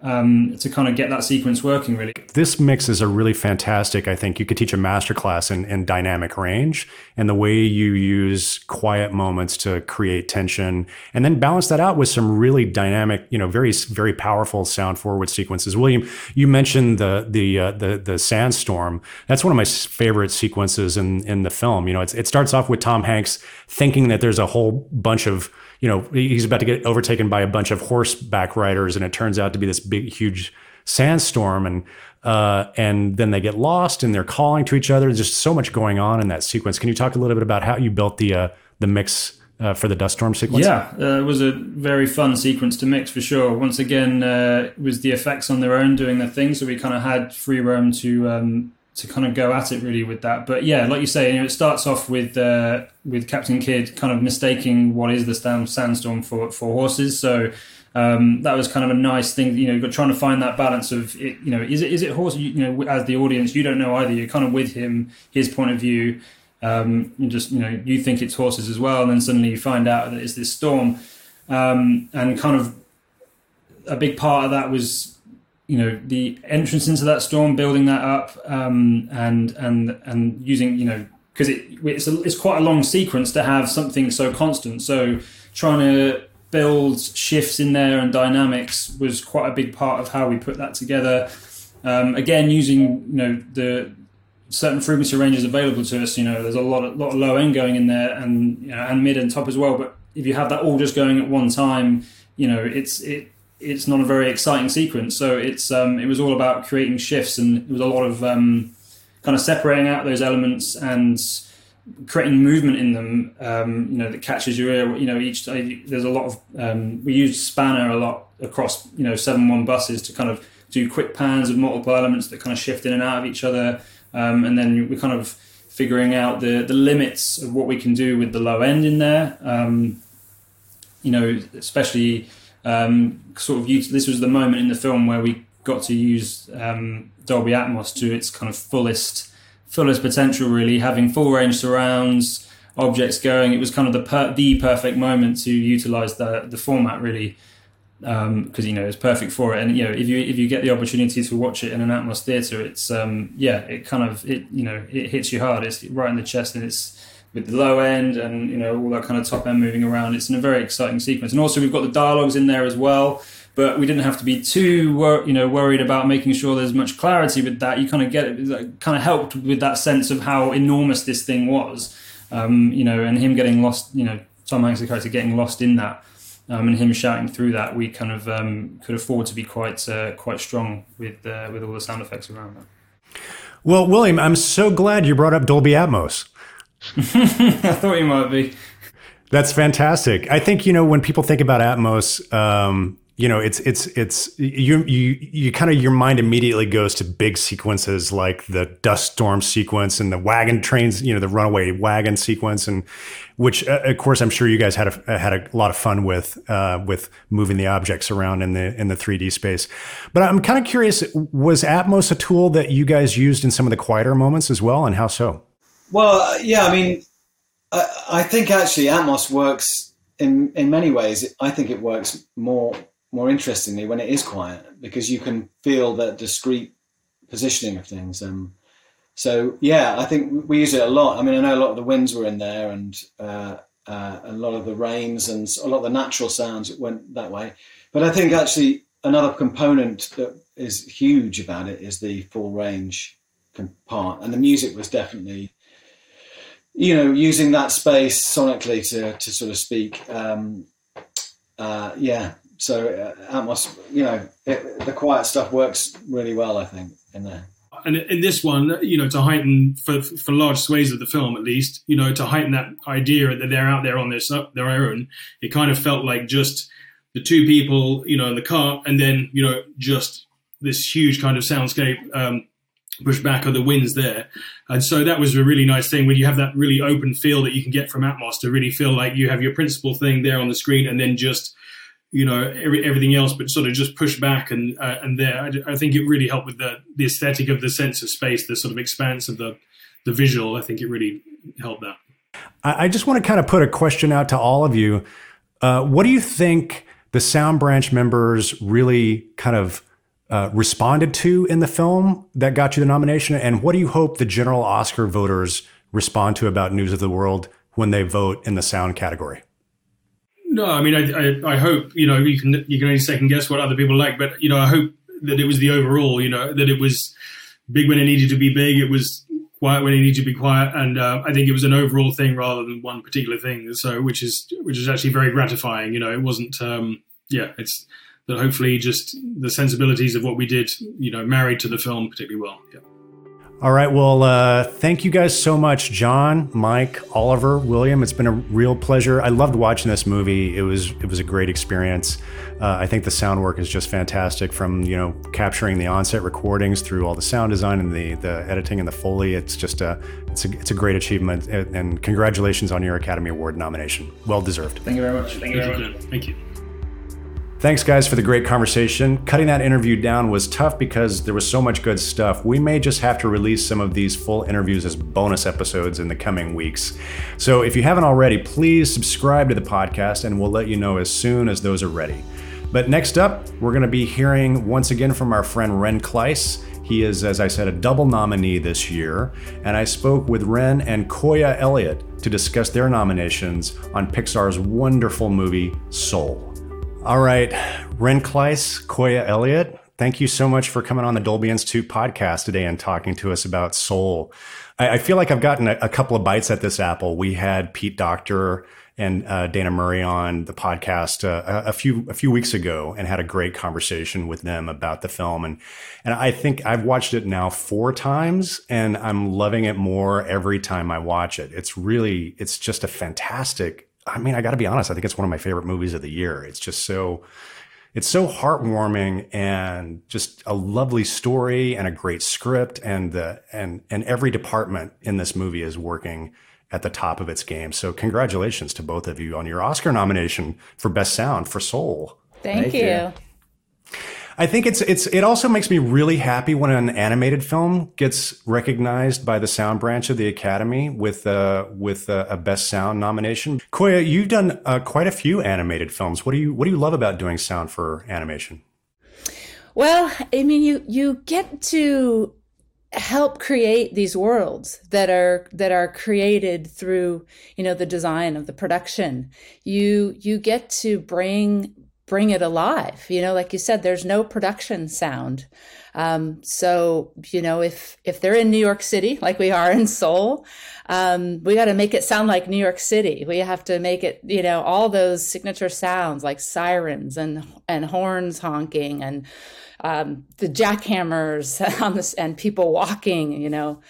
um, to kind of get that sequence working really. This mix is a really fantastic. I think you could teach a masterclass in, in dynamic range and the way you use quiet moments to create tension and then balance that out with some really dynamic, you know, very, very powerful sound forward sequences. William, you mentioned the, the, uh, the, the sandstorm. That's one of my favorite sequences in, in the film. You know, it starts off with Tom Hanks thinking that there's a whole bunch of you know, he's about to get overtaken by a bunch of horseback riders, and it turns out to be this big, huge sandstorm, and uh, and then they get lost, and they're calling to each other. There's just so much going on in that sequence. Can you talk a little bit about how you built the uh, the mix uh, for the dust storm sequence? Yeah, uh, it was a very fun sequence to mix for sure. Once again, uh, it was the effects on their own doing their thing, so we kind of had free roam to um, to kind of go at it really with that. But yeah, like you say, you know, it starts off with uh, with Captain Kidd kind of mistaking what is the sandstorm for for horses. So um, that was kind of a nice thing. You know, trying to find that balance of it. You know, is it is it horse? You, know, as the audience, you don't know either. You're kind of with him, his point of view. Um, you just you know you think it's horses as well, and then suddenly you find out that it's this storm, um, and kind of a big part of that was you know the entrance into that storm, building that up, um, and and and using you know because it it's a, it's quite a long sequence to have something so constant. So trying to build shifts in there and dynamics was quite a big part of how we put that together. Um, again, using you know the certain frequency ranges available to us. You know, there's a lot of lot of low end going in there, and you know, and mid and top as well. But if you have that all just going at one time, you know, it's it it's not a very exciting sequence. So it's um, it was all about creating shifts, and it was a lot of um, kind of separating out those elements and creating movement in them. Um, you know that catches your ear. You know each there's a lot of um, we use spanner a lot across you know seven one buses to kind of do quick pans of multiple elements that kind of shift in and out of each other, um, and then we kind of figuring out the the limits of what we can do with the low end in there. Um, you know, especially um, sort of used, this was the moment in the film where we got to use um, Dolby Atmos to its kind of fullest fullest potential. Really, having full range surrounds, objects going. It was kind of the per- the perfect moment to utilize the the format really because um, you know it's perfect for it. And you know if you if you get the opportunity to watch it in an Atmos theater, it's um, yeah, it kind of it you know it hits you hard. It's right in the chest, and it's with the low end and you know all that kind of top end moving around. It's in a very exciting sequence, and also we've got the dialogues in there as well. But we didn't have to be too, wor- you know, worried about making sure there's much clarity with that. You kind of get it, kind of helped with that sense of how enormous this thing was, um, you know, and him getting lost, you know, Tom Hanks' character getting lost in that, um, and him shouting through that. We kind of um, could afford to be quite, uh, quite strong with uh, with all the sound effects around that. Well, William, I'm so glad you brought up Dolby Atmos. I thought you might be. That's fantastic. I think you know when people think about Atmos, um, you know, it's it's it's you you you kind of your mind immediately goes to big sequences like the dust storm sequence and the wagon trains, you know, the runaway wagon sequence, and which uh, of course I'm sure you guys had a had a lot of fun with uh, with moving the objects around in the in the 3D space. But I'm kind of curious, was Atmos a tool that you guys used in some of the quieter moments as well, and how so? Well, yeah, I mean, I, I think actually Atmos works in in many ways. I think it works more more interestingly when it is quiet because you can feel that discrete positioning of things. Um, so yeah, I think we use it a lot. I mean, I know a lot of the winds were in there, and uh, uh, a lot of the rains and a lot of the natural sounds went that way. But I think actually another component that is huge about it is the full range part, and the music was definitely you know, using that space sonically to, to sort of speak. Um, uh, yeah. So uh, Atmos, you know, it, the quiet stuff works really well, I think, in there. And in this one, you know, to heighten for for large swathes of the film, at least, you know, to heighten that idea that they're out there on their their own, it kind of felt like just the two people, you know, in the car, and then you know, just this huge kind of soundscape um, push back of the winds there. And so that was a really nice thing when you have that really open feel that you can get from Atmos to really feel like you have your principal thing there on the screen and then just, you know, every, everything else, but sort of just push back and uh, and there. I, I, think it really helped with the, the aesthetic of the sense of space, the sort of expanse of the, the visual. I think it really helped that. I just want to kind of put a question out to all of you. Uh, what do you think the Sound Branch members really kind of uh, responded to in the film that got you the nomination? And what do you hope the general Oscar voters respond to about News of the World when they vote in the sound category? No, I mean, I, I, I, hope you know you can you can only second guess what other people like, but you know, I hope that it was the overall, you know, that it was big when it needed to be big, it was quiet when it needed to be quiet, and uh, I think it was an overall thing rather than one particular thing. So, which is which is actually very gratifying. You know, it wasn't. Um, yeah, it's that hopefully just the sensibilities of what we did, you know, married to the film particularly well. Yeah. All right. Well, uh, thank you guys so much, John, Mike, Oliver, William. It's been a real pleasure. I loved watching this movie. It was it was a great experience. Uh, I think the sound work is just fantastic. From you know capturing the onset recordings through all the sound design and the the editing and the foley. It's just a it's a it's a great achievement. And congratulations on your Academy Award nomination. Well deserved. Thank you very much. Thank you very much. Thank you. Thanks, guys, for the great conversation. Cutting that interview down was tough because there was so much good stuff. We may just have to release some of these full interviews as bonus episodes in the coming weeks. So if you haven't already, please subscribe to the podcast and we'll let you know as soon as those are ready. But next up, we're going to be hearing once again from our friend Ren Klyce. He is, as I said, a double nominee this year, and I spoke with Ren and Coya Elliott to discuss their nominations on Pixar's wonderful movie Soul. All right, Ren Klyce, Coya Elliott, thank you so much for coming on the Dolby Institute podcast today and talking to us about Soul. I, I feel like I've gotten a, a, couple of bites at this apple. We had Pete Docter and uh, Dana Murray on the podcast uh, a, a, few a few weeks ago and had a great conversation with them about the film and and I think I've watched it now four times and I'm loving it more every time I watch it. It's really it's just a fantastic I mean, I got to be honest. I think it's one of my favorite movies of the year. It's just so, it's so heartwarming and just a lovely story and a great script and the and and every department in this movie is working at the top of its game. So congratulations to both of you on your Oscar nomination for Best Sound for Soul. Thank, Thank you. you. I think it's it's it also makes me really happy when an animated film gets recognized by the sound branch of the Academy with uh, with a, a best sound nomination. Coya, you've done uh, quite a few animated films. What do you what do you love about doing sound for animation? Well, I mean, you you get to help create these worlds that are that are created through you know the design of the production you you get to bring bring it alive. You know like you said there's no production sound. Um, so you know if if they're in new york city like we are in seoul um, we got to make it sound like new york city. We have to make it you know all those signature sounds like sirens and and horns honking and um, the jackhammers and people walking you know.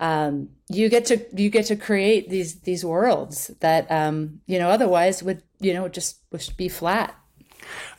Um, you get to you get to create these these worlds that um, you know otherwise would you know just would be flat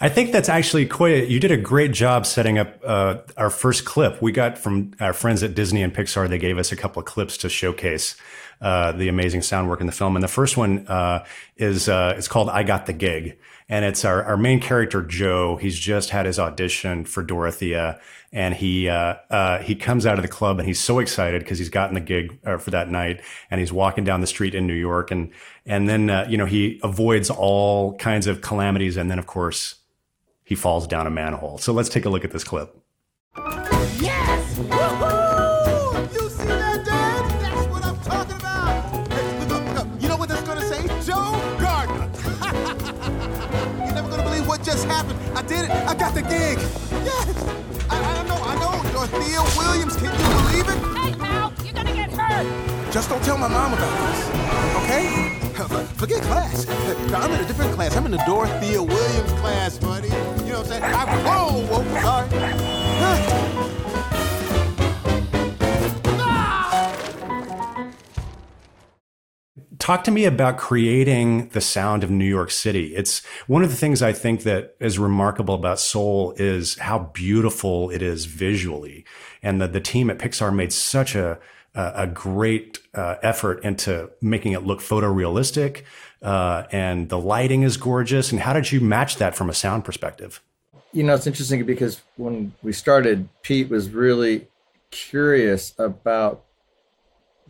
I think that's actually quite. You did a great job setting up uh, our first clip. We got from our friends at Disney and Pixar. They gave us a couple of clips to showcase uh, the amazing sound work in the film. And the first one uh, is uh, it's called "I Got the Gig," and it's our, our main character Joe. He's just had his audition for Dorothea, and he uh, uh, he comes out of the club and he's so excited because he's gotten the gig uh, for that night, and he's walking down the street in New York, and and then uh, you know he avoids all kinds of calamities, and then of course he falls down a manhole. So let's take a look at this clip. Just don't tell my mom about this, okay? Forget class. I'm in a different class. I'm in the Dorothea Williams class, buddy. You know what I'm saying? I, whoa, whoa, sorry. Talk to me about creating the sound of New York City. It's one of the things I think that is remarkable about Soul is how beautiful it is visually, and that the team at Pixar made such a a great uh, effort into making it look photorealistic, uh, and the lighting is gorgeous. And how did you match that from a sound perspective? You know, it's interesting because when we started, Pete was really curious about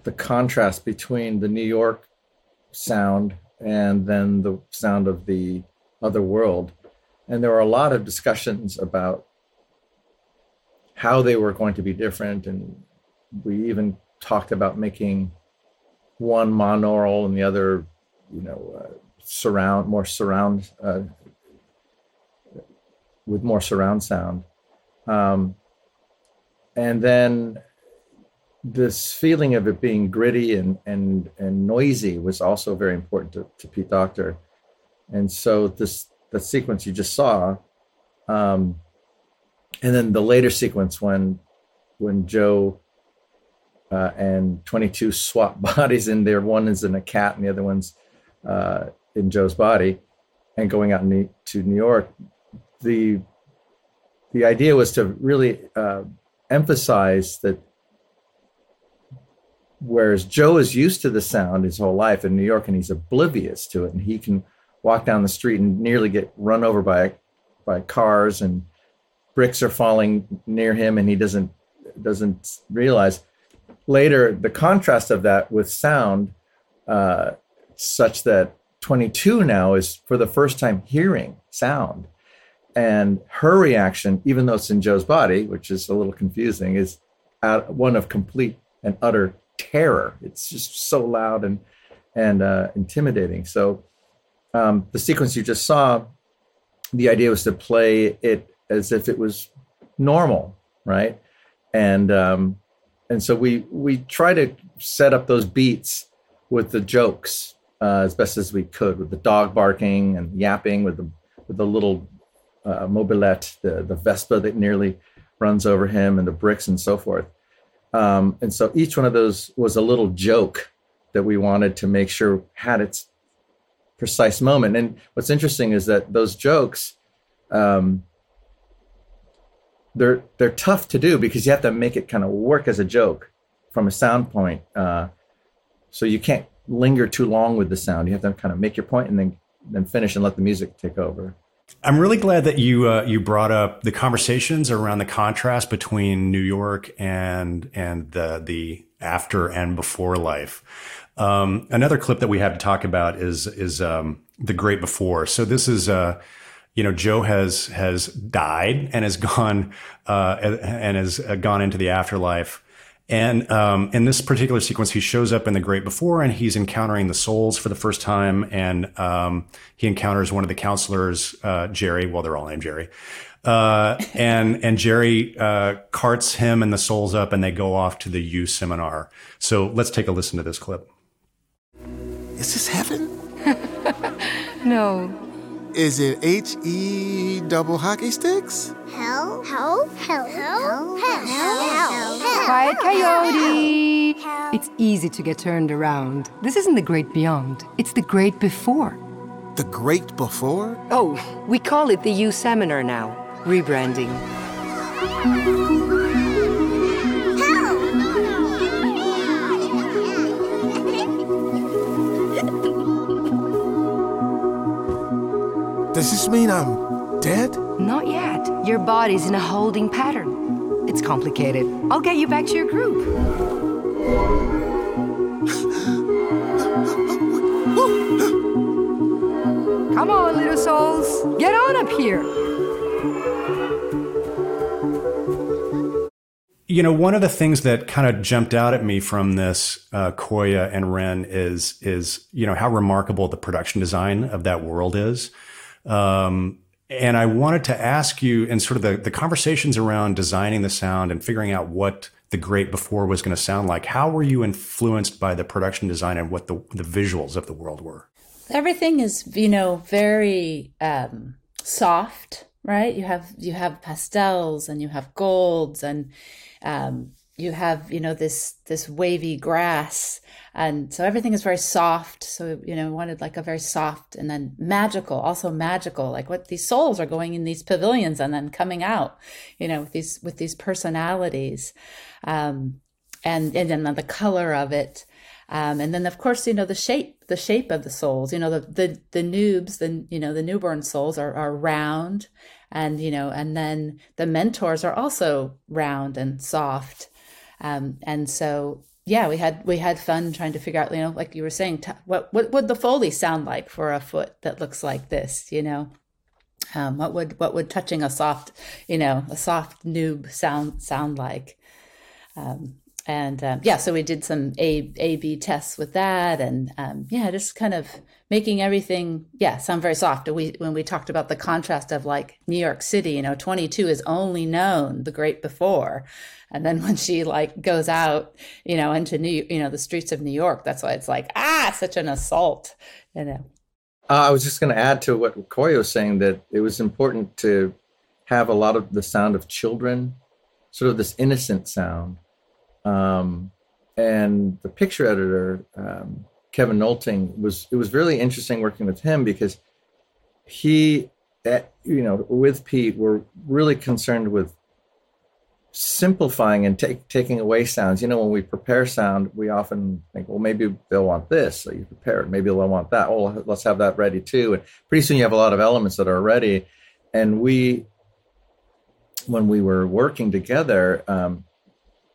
the contrast between the New York sound and then the sound of the other world. And there were a lot of discussions about how they were going to be different. And we even talked about making one monaural and the other, you know, uh, surround, more surround, uh, with more surround sound. Um, and then this feeling of it being gritty and and and noisy was also very important to, to Pete Docter, And so this the sequence you just saw, um, and then the later sequence when when Joe uh, and 22 swap bodies in there. One is in a cat and the other one's uh, in Joe's body, and going out to New York. The the idea was to really uh, emphasize that whereas Joe is used to the sound his whole life in New York and he's oblivious to it and he can walk down the street and nearly get run over by by cars and bricks are falling near him and he doesn't doesn't realize later the contrast of that with sound uh, such that 22 now is for the first time hearing sound and her reaction even though it's in joe's body which is a little confusing is one of complete and utter terror. It's just so loud and and uh, intimidating. So um, the sequence you just saw, the idea was to play it as if it was normal, right? And um, and so we we try to set up those beats with the jokes uh, as best as we could, with the dog barking and yapping, with the with the little uh, Mobylette, the the Vespa that nearly runs over him, and the bricks and so forth. Um, and so each one of those was a little joke that we wanted to make sure had its precise moment. And what's interesting is that those jokes, um, they're they're tough to do because you have to make it kind of work as a joke from a sound point. Uh, so you can't linger too long with the sound. You have to kind of make your point and then then finish and let the music take over. I'm really glad that you uh, you brought up the conversations around the contrast between New York and and the the after and before life. Um, another clip that we have to talk about is is um, the great before. So this is uh, you know Joe has has died and has gone uh, and has gone into the afterlife. And um, in this particular sequence, he shows up in the Great Before, and he's encountering the souls for the first time. And um, he encounters one of the counselors, uh, Jerry. Well, they're all named Jerry. Uh, and and Jerry uh, carts him and the souls up, and they go off to the You Seminar. So let's take a listen to this clip. Is this heaven? No. Is it H E double hockey sticks? Hell? Hell? Hell? Hell? Hell? Quiet coyote. It's easy to get turned around. This isn't the great beyond. It's the great before. The great before? Oh, we call it the You Seminar now. Rebranding. Does this mean I'm dead? Not yet. Your body's in a holding pattern. It's complicated. I'll get you back to your group. Come on, little souls. Get on up here. You know, one of the things that kind of jumped out at me from this uh, Coya and Ren is is you know how remarkable the production design of that world is. Um, and I wanted to ask you, in sort of the, the conversations around designing the sound and figuring out what the great before was going to sound like, how were you influenced by the production design and what the, the visuals of the world were? Everything is, you know, very um, soft, right? You have you have pastels and you have golds and um, you have you know this this wavy grass and so everything is very soft. So you know wanted like a very soft and then magical also magical like what these souls are going in these pavilions and then coming out you know with these with these personalities. Um and and then the color of it. Um, and then of course you know the shape the shape of the souls you know the the, the noobs the you know the newborn souls are, are round and you know and then the mentors are also round and soft. Um, and so yeah we had we had fun trying to figure out you know like you were saying t- what what would the foley sound like for a foot that looks like this you know? Um, what would what would touching a soft you know a soft noob sound sound like? Um, and um, yeah so we did some a a b tests with that and um, yeah just kind of making everything yeah sound very soft. We when we talked about the contrast of like new york city you know 22 is only known the great before. And then when she like goes out you know into new you know the streets of new york that's why it's like ah such an assault you know. Uh, I was just going to add to what Coya was saying that it was important to have a lot of the sound of children, sort of this innocent sound. Um, and the picture editor, um, Kevin Nolting, was it was really interesting working with him because he, eh, you know, with Pete, were really concerned with simplifying and take, taking away sounds. You know, when we prepare sound, we often think, well, maybe they'll want this, so you prepare it. Maybe they'll want that. Oh, let's have that ready too. And pretty soon you have a lot of elements that are ready. And we, when we were working together, um,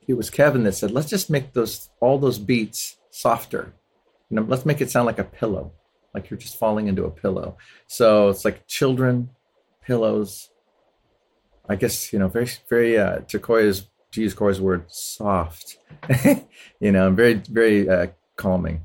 it was Kevin that said, let's just make those all those beats softer. Let's make it sound like a pillow, like you're just falling into a pillow. So it's like children, pillows, I guess you know, very, very uh, to Coya's to use Coya's word, soft. you know, very, very uh, calming.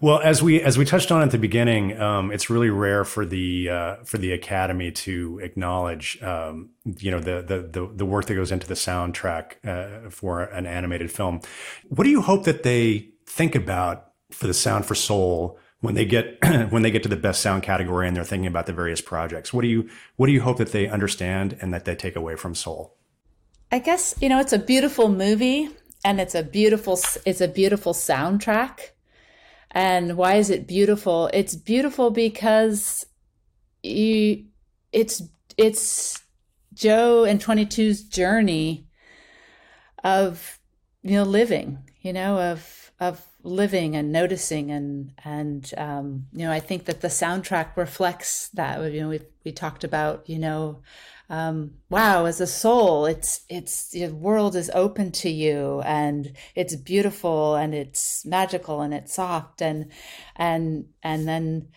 Well, as we as we touched on at the beginning, um, it's really rare for the uh, for the Academy to acknowledge, um, you know, the, the the the work that goes into the soundtrack uh, for an animated film. What do you hope that they think about for the Sound for Soul when they get when they get to the best sound category and they're thinking about the various projects? What do you what do you hope that they understand and that they take away from Soul? I guess you know it's a beautiful movie and it's a beautiful it's a beautiful soundtrack. And why is it beautiful? It's beautiful because you it's it's Joe and 22's journey of you know living, you know, of of living and noticing and and um, you know I think that the soundtrack reflects that. You know, we we talked about you know um, wow, as a soul, it's it's the world is open to you, and it's beautiful, and it's magical, and it's soft, and and and then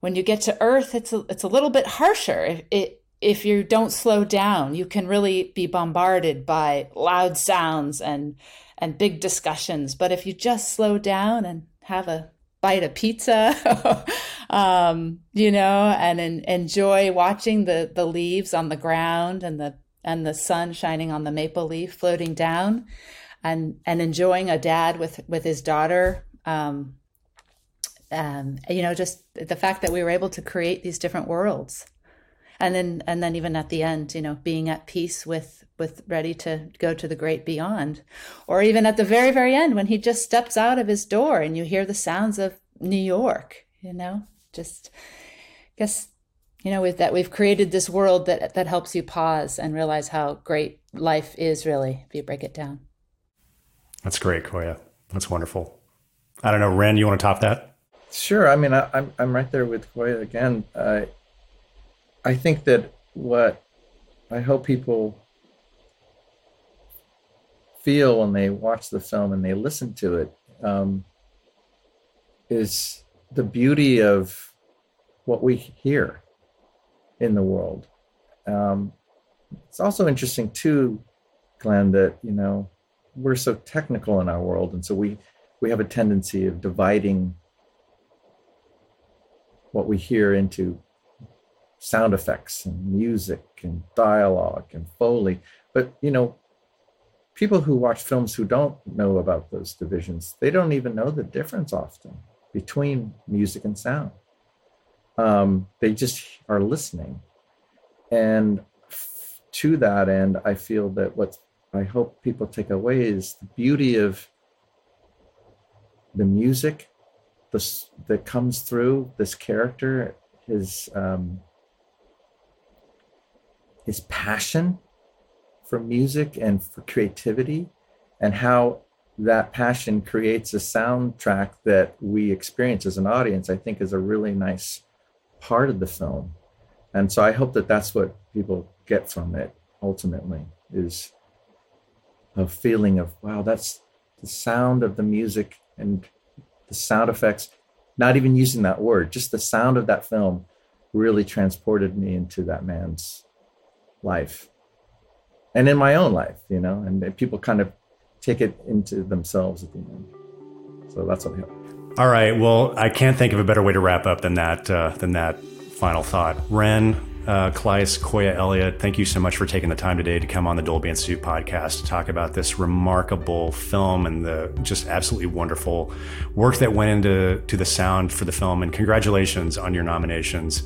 when you get to Earth, it's a, it's a little bit harsher. It if you don't slow down, you can really be bombarded by loud sounds and and big discussions. But if you just slow down and have a bite of pizza, um, you know, and, and enjoy watching the the leaves on the ground and the and the sun shining on the maple leaf floating down, and and enjoying a dad with with his daughter. Um, um, you know, just the fact that we were able to create these different worlds and then and then even at the end you know being at peace with with ready to go to the great beyond. Or even at the very very end when he just steps out of his door and you hear the sounds of new york you know? Just I guess you know with that we've created this world that that helps you pause and realize how great life is really if you break it down. That's great Coya. That's wonderful. I don't know ren you want to top that? Sure i mean I, am I'm, I'm right there with Coya again. Uh, I think that what I hope people feel when they watch the film and they listen to it um, is the beauty of what we hear in the world. Um, it's also interesting too, Glenn, that you know we're so technical in our world, and so we we have a tendency of dividing what we hear into sound effects and music and dialogue and foley. But you know people who watch films who don't know about those divisions they don't even know the difference often between music and sound. Um, they just are listening. And f- to that end i feel that what i hope people take away is the beauty of the music that comes through this character his um, his passion for music and for creativity and how that passion creates a soundtrack that we experience as an audience i think is a really nice part of the film. And so i hope that that's what people get from it ultimately is a feeling of wow that's the sound of the music and the sound effects. Not even using that word just the sound of that film really transported me into that man's life and in my own life, you know, and people kind of take it into themselves at the end. So that's what hope. All right. Well, I can't think of a better way to wrap up than that. Uh, than that final thought. Ren, uh, Coya Elliott, thank you so much for taking the time today to come on the Dolby Institute podcast to talk about this remarkable film and the just absolutely wonderful work that went into to the sound for the film. And congratulations on your nominations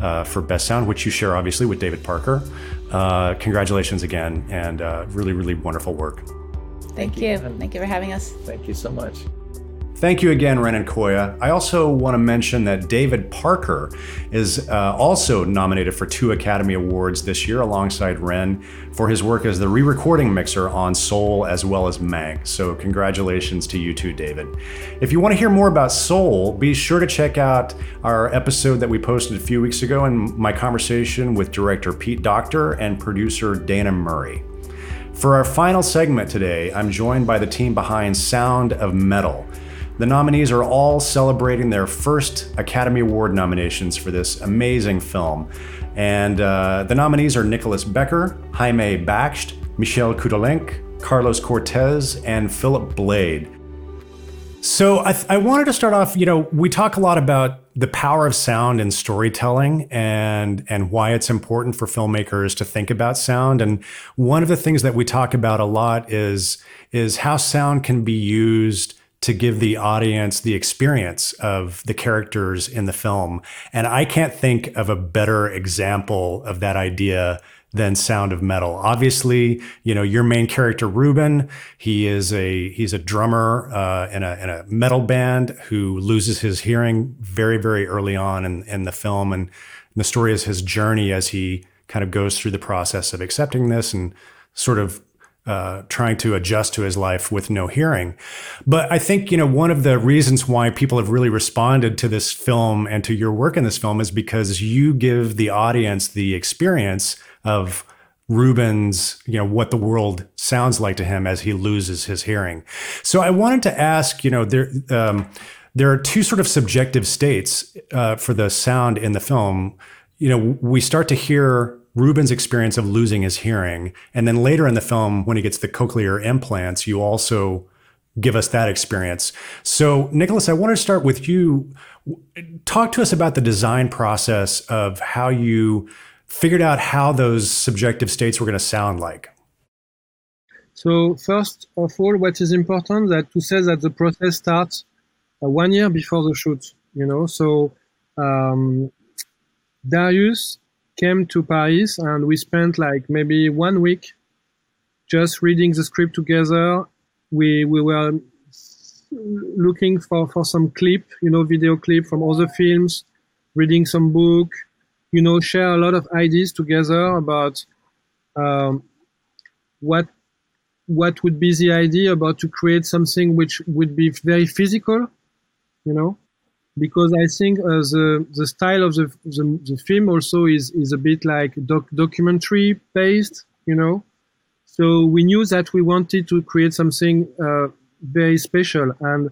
uh, for Best Sound, which you share obviously with David Parker. Uh, congratulations again, and uh, really, really wonderful work. Thank, Thank you. you. Thank you for having us. Thank you so much. Thank you again, Ren and Coya. I also want to mention that David Parker is uh, also nominated for two Academy Awards this year alongside Ren for his work as the re recording mixer on Soul as well as Mank. So, congratulations to you too, David. If you want to hear more about Soul, be sure to check out our episode that we posted a few weeks ago and my conversation with director Pete Docter and producer Dana Murray. For our final segment today, I'm joined by the team behind Sound of Metal. The nominees are all celebrating their first Academy Award nominations for this amazing film. And uh, the nominees are Nicolas Becker, Jaime Baksht, Michelle Couttolenc, Carlos Cortés, and Phillip Bladh. So I, th- I, wanted to start off. You know, we talk a lot about the power of sound and storytelling, and and why it's important for filmmakers to think about sound. And one of the things that we talk about a lot is is how sound can be used to give the audience the experience of the characters in the film. And I can't think of a better example of that idea than Sound of Metal. Obviously, you know your main character Ruben. He is a he's a drummer uh, in a in a metal band who loses his hearing very very early on in in the film, and the story is his journey as he kind of goes through the process of accepting this and sort of uh, trying to adjust to his life with no hearing. But I think, you know, one of the reasons why people have really responded to this film and to your work in this film is because you give the audience the experience of Ruben's, you know, what the world sounds like to him as he loses his hearing. So I wanted to ask, you know, there, um, there are two sort of subjective states uh, for the sound in the film. You know, we start to hear Ruben's experience of losing his hearing. And then later in the film, when he gets the cochlear implants, you also give us that experience. So, Nicolas, I want to start with you. Talk to us about the design process of how you figured out how those subjective states were going to sound like. So first of all, what is important that to say that the process starts uh, one year before the shoot. You know, so um, Darius came to Paris and we spent like maybe one week just reading the script together. We we were looking for for some clip, you know, video clip from other films, reading some book, you know, share a lot of ideas together about um, what what would be the idea about to create something which would be very physical, you know, because I think uh, the the style of the, the, the film also is is a bit like doc, documentary based, you know. So we knew that we wanted to create something uh, very special, and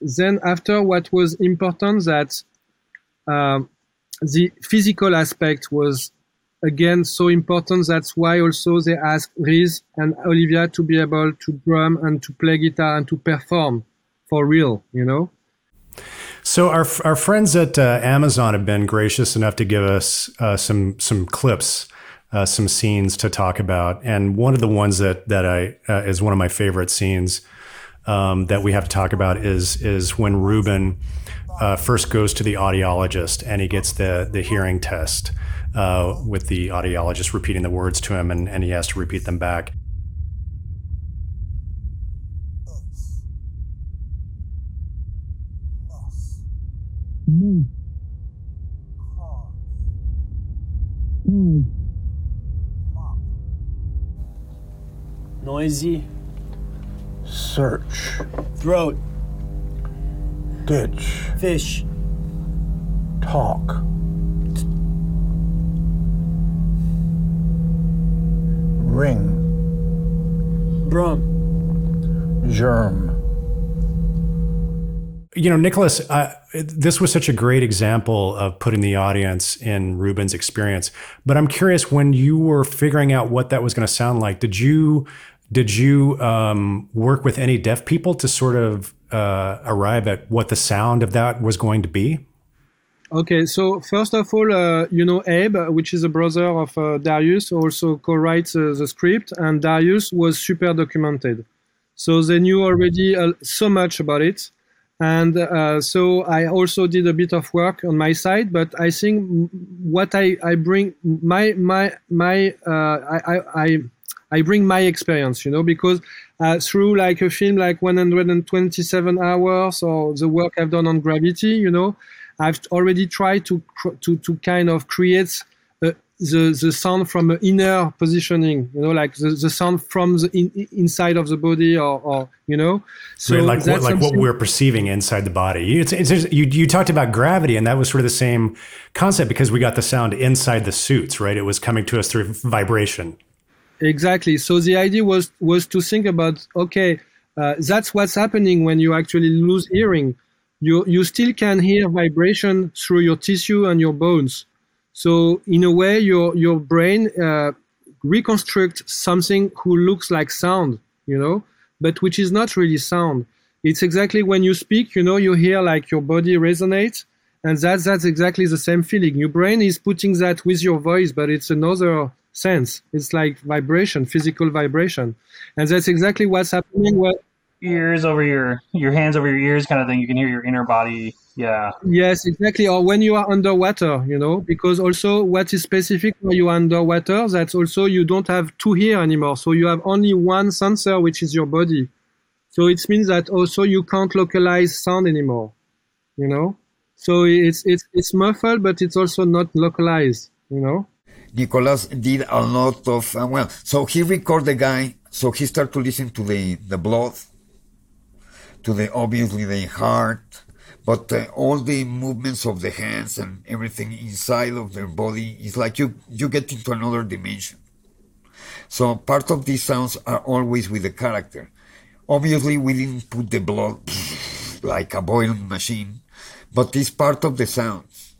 then after what was important that uh, the physical aspect was again so important. That's why also they asked Riz and Olivia to be able to drum and to play guitar and to perform for real, you know. So our our friends at uh, Amazon have been gracious enough to give us uh, some some clips, uh, some scenes to talk about, and one of the ones that that I uh, is one of my favorite scenes um, that we have to talk about is is when Ruben uh, first goes to the audiologist and he gets the the hearing test uh, with the audiologist repeating the words to him, and, and he has to repeat them back. Noisy. Search. Throat. Ditch. Fish. Talk. Ring. Brum. Germ. You know, Nicolas, uh, this was such a great example of putting the audience in Ruben's experience. But I'm curious, when you were figuring out what that was going to sound like, did you did you um, work with any deaf people to sort of uh, arrive at what the sound of that was going to be? Okay, so first of all, uh, you know Abe, which is a brother of uh, Darius, also co-writes uh, the script, and Darius was super documented, so they knew already uh, so much about it, and uh, so I also did a bit of work on my side. But I think what I, I bring my my my uh, I, I I bring my experience, you know, because through like a film like 127 hours or the work I've done on Gravity, you know. I've already tried to to to kind of create uh, the the sound from an inner positioning, you know, like the, the sound from the in, inside of the body, or, or you know, so right, like what, like what we're perceiving inside the body. It's, it's, you you talked about gravity, and that was sort of the same concept because we got the sound inside the suits, right? It was coming to us through vibration. Exactly. So the idea was was to think about okay, uh, that's what's happening when you actually lose hearing you you still can hear vibration through your tissue and your bones. So in a way, your your brain uh, reconstructs something who looks like sound, you know, but which is not really sound. It's exactly when you speak, you know, you hear like your body resonates, and that's that's exactly the same feeling. Your brain is putting that with your voice, but it's another sense. It's like vibration, physical vibration, and that's exactly what's happening. Ears over your your hands over your ears kind of thing. You can hear your inner body. Yeah. Yes exactly. Or when you are underwater you know because also what is specific when you are underwater that's also you don't have two ear anymore. So you have only one sensor which is your body. So it means that also you can't localize sound anymore you know? So it's it's it's muffled but it's also not localized you know? Nicolas did a lot of uh, well so he recorded the guy so he started to listen to the the blood to the obviously the heart, but uh, all the movements of the hands and everything inside of their body is like you you get into another dimension. So part of these sounds are always with the character. Obviously, we didn't put the blood like a boiling machine, but it's part of the sounds.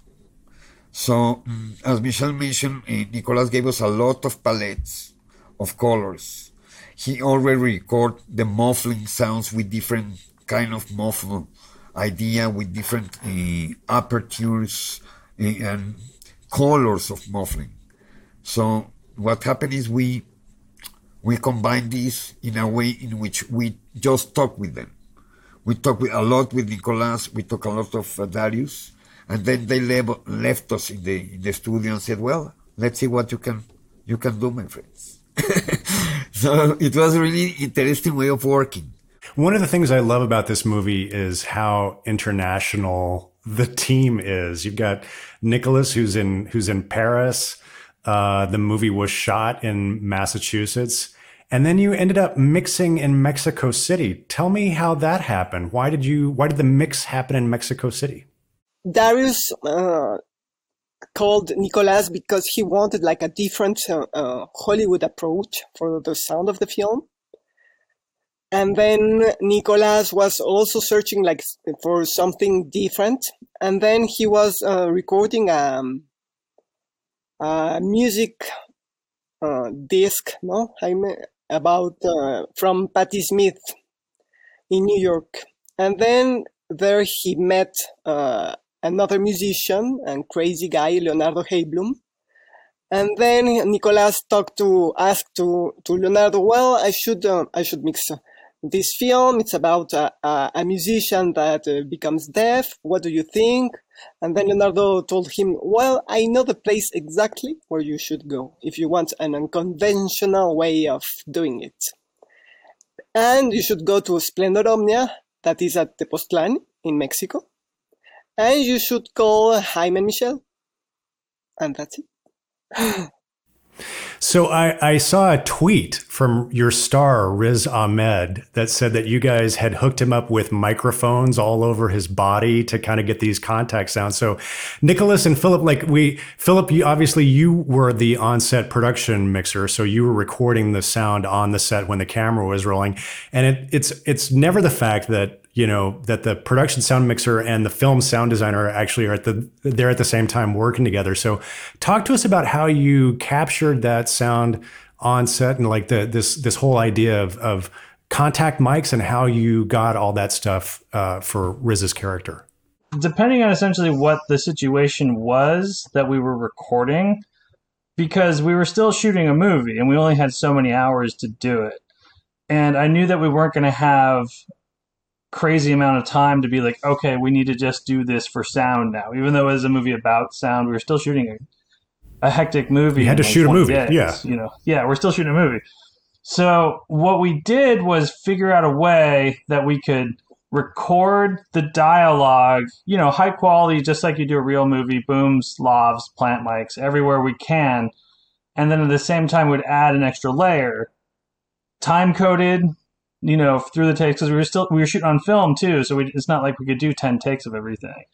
So, mm, as Michelle mentioned, uh, Nicolas gave us a lot of palettes of colors. He already recorded the muffling sounds with different kind of muffle idea with different uh, apertures uh, and colors of muffling. So what happened is we we combine this in a way in which we just talk with them. We talk with, a lot with Nicolas. We talk a lot of uh, Darius, and then they left, left us in the in the studio and said, "Well, let's see what you can you can do, my friends." so it was a really interesting way of working. One of the things I love about this movie is how international the team is. You've got Nicolas, who's in who's in Paris. Uh, the movie was shot in Massachusetts, and then you ended up mixing in Mexico City. Tell me how that happened. Why did you? Why did the mix happen in Mexico City? Darius uh, called Nicolas because he wanted like a different uh, uh, Hollywood approach for the sound of the film. And then Nicolas was also searching like for something different. And then he was uh, recording um, a music uh, disc, no, Jaime, about uh, from Patti Smith in New York. And then there he met uh, another musician and crazy guy, Leonardo Heiblum. And then Nicolas talked to, asked to, to Leonardo, well, I should, uh, I should mix this film. It's about a, a, a musician that uh, becomes deaf. What do you think? And then Leonardo told him, well, I know the place exactly where you should go if you want an unconventional way of doing it. And you should go to Splendor Omnia, that is at Tepoztlan in Mexico. And you should call Jaime Michelle. And that's it. So I, I, saw a tweet from your star Riz Ahmed that said that you guys had hooked him up with microphones all over his body to kind of get these contact sounds. So Nicolas and Phillip, like we, Phillip, you obviously you were the on-set production mixer, so you were recording the sound on the set when the camera was rolling, and it, it's it's never the fact that you know that the production sound mixer and the film sound designer actually are at the they're at the same time working together. So talk to us about how you captured that sound on set and like the this this whole idea of, of contact mics and how you got all that stuff uh, for Riz's character. Depending on essentially what the situation was that we were recording because we were still shooting a movie and we only had so many hours to do it. And I knew that we weren't going to have crazy amount of time to be like, okay, we need to just do this for sound now. Even though it was a movie about sound, we were still shooting a, a hectic movie. You had to like shoot a movie, days, yeah. You know, yeah, we're still shooting a movie. So what we did was figure out a way that we could record the dialogue, you know, high quality, just like you do a real movie, booms, lavs, plant mics, everywhere we can. And then at the same time, would add an extra layer, time coded, you know, through the takes because we were still we were shooting on film too, so we, it's not like we could do ten takes of everything.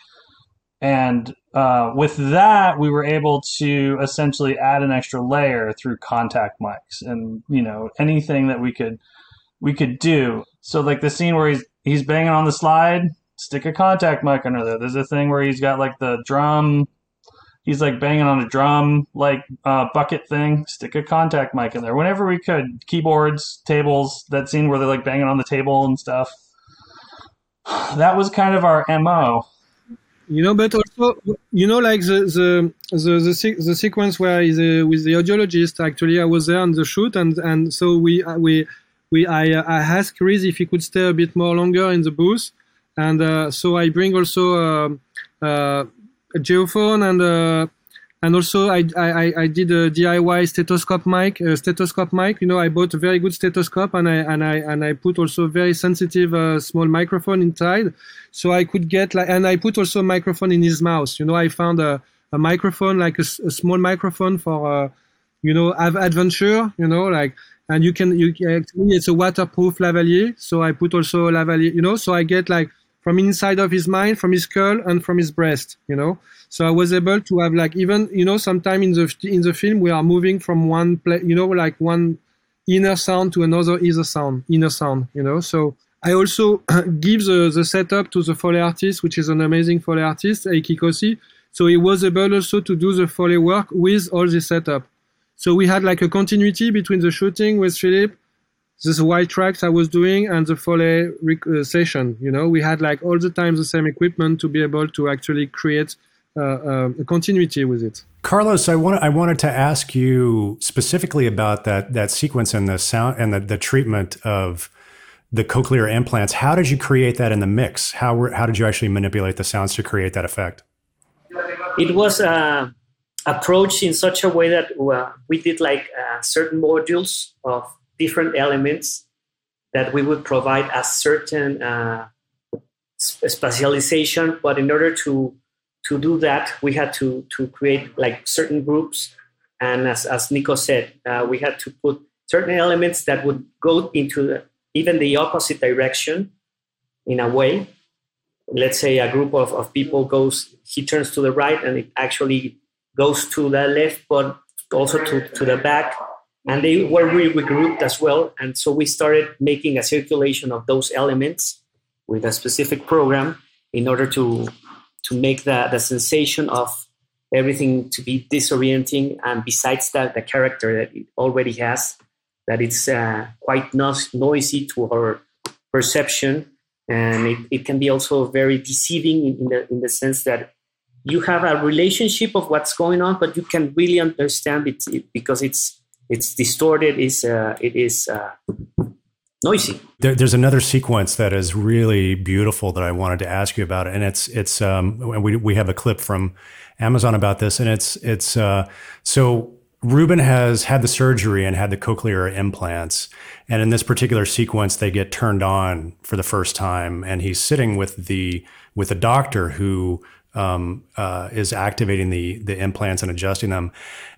And uh, with that, we were able to essentially add an extra layer through contact mics, and you know anything that we could we could do. So like the scene where he's he's banging on the slide, stick a contact mic under there. There's a thing where he's got like the drum he's like banging on a drum like uh, bucket thing. Stick a contact mic in there. Whenever we could keyboards tables that scene where they're like banging on the table and stuff. That was kind of our mo you know but also you know like the the the, the, the sequence where with the audiologist actually i was there on the shoot and and so we uh, we we i uh, i asked Riz if he could stay a bit more longer in the booth. And uh, so i bring also um, uh, geophone and uh, and also I, I, I did a DIY stethoscope mic, a stethoscope mic. You know, I bought a very good stethoscope and I and I and I put also very sensitive uh, small microphone inside, so I could get like. And I put also a microphone in his mouth. You know, I found a, a microphone like a, a small microphone for, uh, you know, have adventure. You know, like and you can you actually it's a waterproof lavalier. So I put also a lavalier. You know, so I get like from inside of his mind, from his skull, and from his breast. You know, so I was able to have like even you know sometime in the in the film we are moving from one play, you know, like one inner sound to another inner sound, inner sound. You know, so I also give the, the setup to the Foley artist, which is an amazing Foley artist, Heikki Kossi, So he was able also to do the Foley work with all the setup. So we had like a continuity between the shooting with Phillip, this white tracks I was doing, and the Foley rec- uh, session. You know, we had like all the time the same equipment to be able to actually create uh, uh, a continuity with it. Carlos, I want I wanted to ask you specifically about that that sequence and the sound and the, the treatment of the cochlear implants. How did you create that in the mix? How were, how did you actually manipulate the sounds to create that effect? It was uh, approached in such a way that uh, we did like uh, certain modules of different elements that we would provide a certain uh, spatialization, but in order to to do that, we had to to create like certain groups, and as as Nico said, uh, we had to put certain elements that would go into the, even the opposite direction, in a way. Let's say a group of, of people goes, he turns to the right, and it actually goes to the left, but also to, to the back. And they were really regrouped as well. And so we started making a circulation of those elements with a specific program in order to to make the, the sensation of everything to be disorienting and besides that the character that it already has that it's uh, quite no- noisy to our perception and it, it can be also very deceiving in, in, the, in the sense that you have a relationship of what's going on but you can really understand it, it because it's it's distorted is uh, it is uh, noisy. There, there's another sequence that is really beautiful that I wanted to ask you about, and it's it's um, we we have a clip from Amazon about this, and it's it's uh, so Ruben has had the surgery and had the cochlear implants, and in this particular sequence, they get turned on for the first time, and he's sitting with the with a doctor who um, uh, is activating the the implants and adjusting them,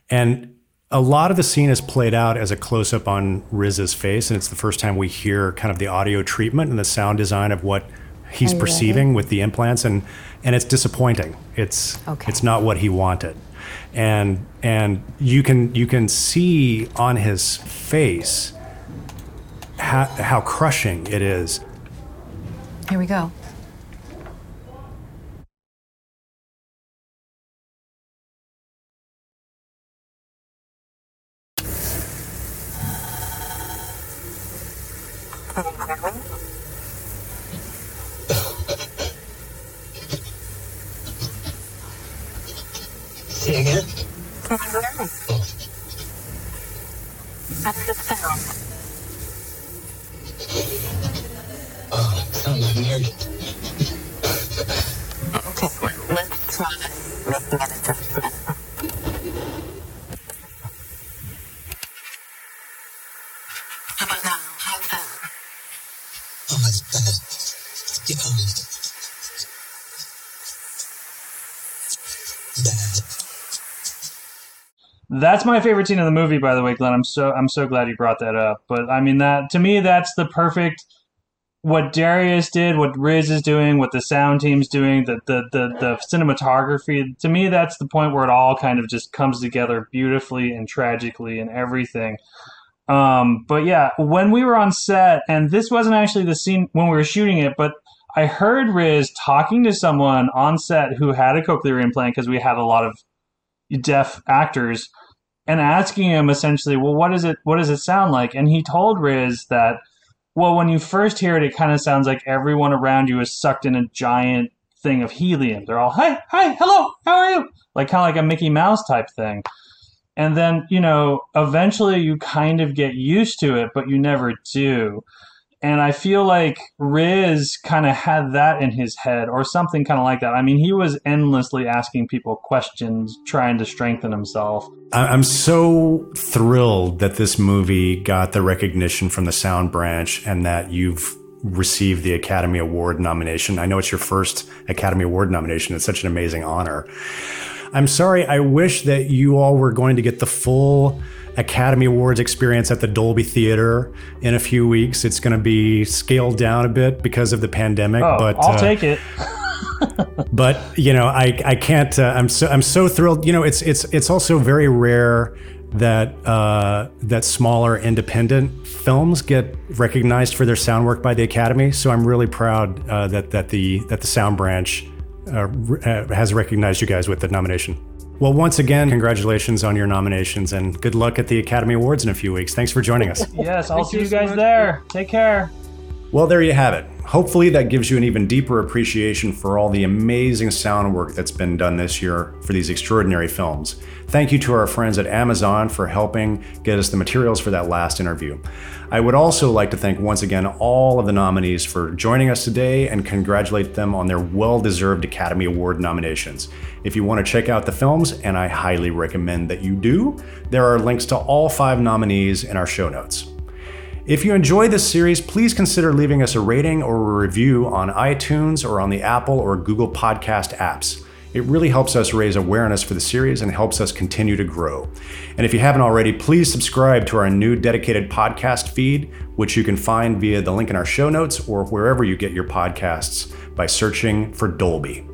and a lot of the scene is played out as a close up on Riz's face, and it's the first time we hear kind of the audio treatment and the sound design of what he's perceiving with the implants, and and it's disappointing. It's okay. it's not what he wanted, and and you can you can see on his face how, how crushing it is. Here we go. That's my favorite scene in the movie, by the way, Glenn. I'm so I'm so glad you brought that up. But I mean that to me, that's the perfect what Darius did, what Riz is doing, what the sound team's doing, the, the the the cinematography. To me, that's the point where it all kind of just comes together beautifully and tragically and everything. Um, but yeah, when we were on set, and this wasn't actually the scene when we were shooting it, but I heard Riz talking to someone on set who had a cochlear implant because we had a lot of deaf actors and asking him essentially, well, what is it? What does it sound like? And he told Riz that, well, when you first hear it, it kind of sounds like everyone around you is sucked in a giant thing of helium. They're all, hi, hi, hello, how are you? Like kind of like a Mickey Mouse type thing. And then, you know, eventually you kind of get used to it, but you never do. And I feel like Riz kind of had that in his head or something kind of like that. I mean, he was endlessly asking people questions, trying to strengthen himself. I'm so thrilled that this movie got the recognition from the sound branch and that you've received the Academy Award nomination. I know it's your first Academy Award nomination. It's such an amazing honor. I'm sorry. I wish that you all were going to get the full Academy Awards experience at the Dolby Theater in a few weeks. It's going to be scaled down a bit because of the pandemic, oh, but I'll uh, take it. but you know, I I can't. Uh, I'm so I'm so thrilled. You know, it's it's it's also very rare that uh, that smaller independent films get recognized for their sound work by the Academy. So I'm really proud uh, that that the that the sound branch uh, uh, has recognized you guys with the nomination. Well, once again, congratulations on your nominations and good luck at the Academy Awards in a few weeks. Thanks for joining us. Yes, I'll see you guys there. Take care. Well, there you have it. Hopefully, that gives you an even deeper appreciation for all the amazing sound work that's been done this year for these extraordinary films. Thank you to our friends at Amazon for helping get us the materials for that last interview. I would also like to thank once again all of the nominees for joining us today and congratulate them on their well deserved Academy Award nominations. If you want to check out the films, and I highly recommend that you do, there are links to all five nominees in our show notes. If you enjoy this series, please consider leaving us a rating or a review on iTunes or on the Apple or Google Podcast apps. It really helps us raise awareness for the series and helps us continue to grow. And if you haven't already, please subscribe to our new dedicated podcast feed, which you can find via the link in our show notes or wherever you get your podcasts by searching for Dolby.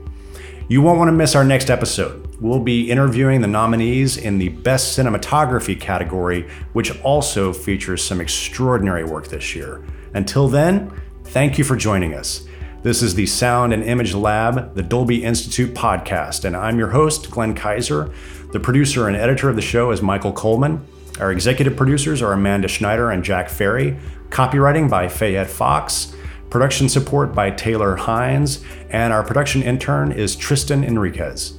You won't want to miss our next episode. We'll be interviewing the nominees in the Best Cinematography category, which also features some extraordinary work this year. Until then, thank you for joining us. This is the Sound and Image Lab, the Dolby Institute podcast, and I'm your host, Glenn Kiser. The producer and editor of the show is Michael Coleman. Our executive producers are Amanda Schneider and Jack Ferry. Copywriting by Fayette Fox. Production support by Taylor Hines, and our production intern is Tristan Enriquez.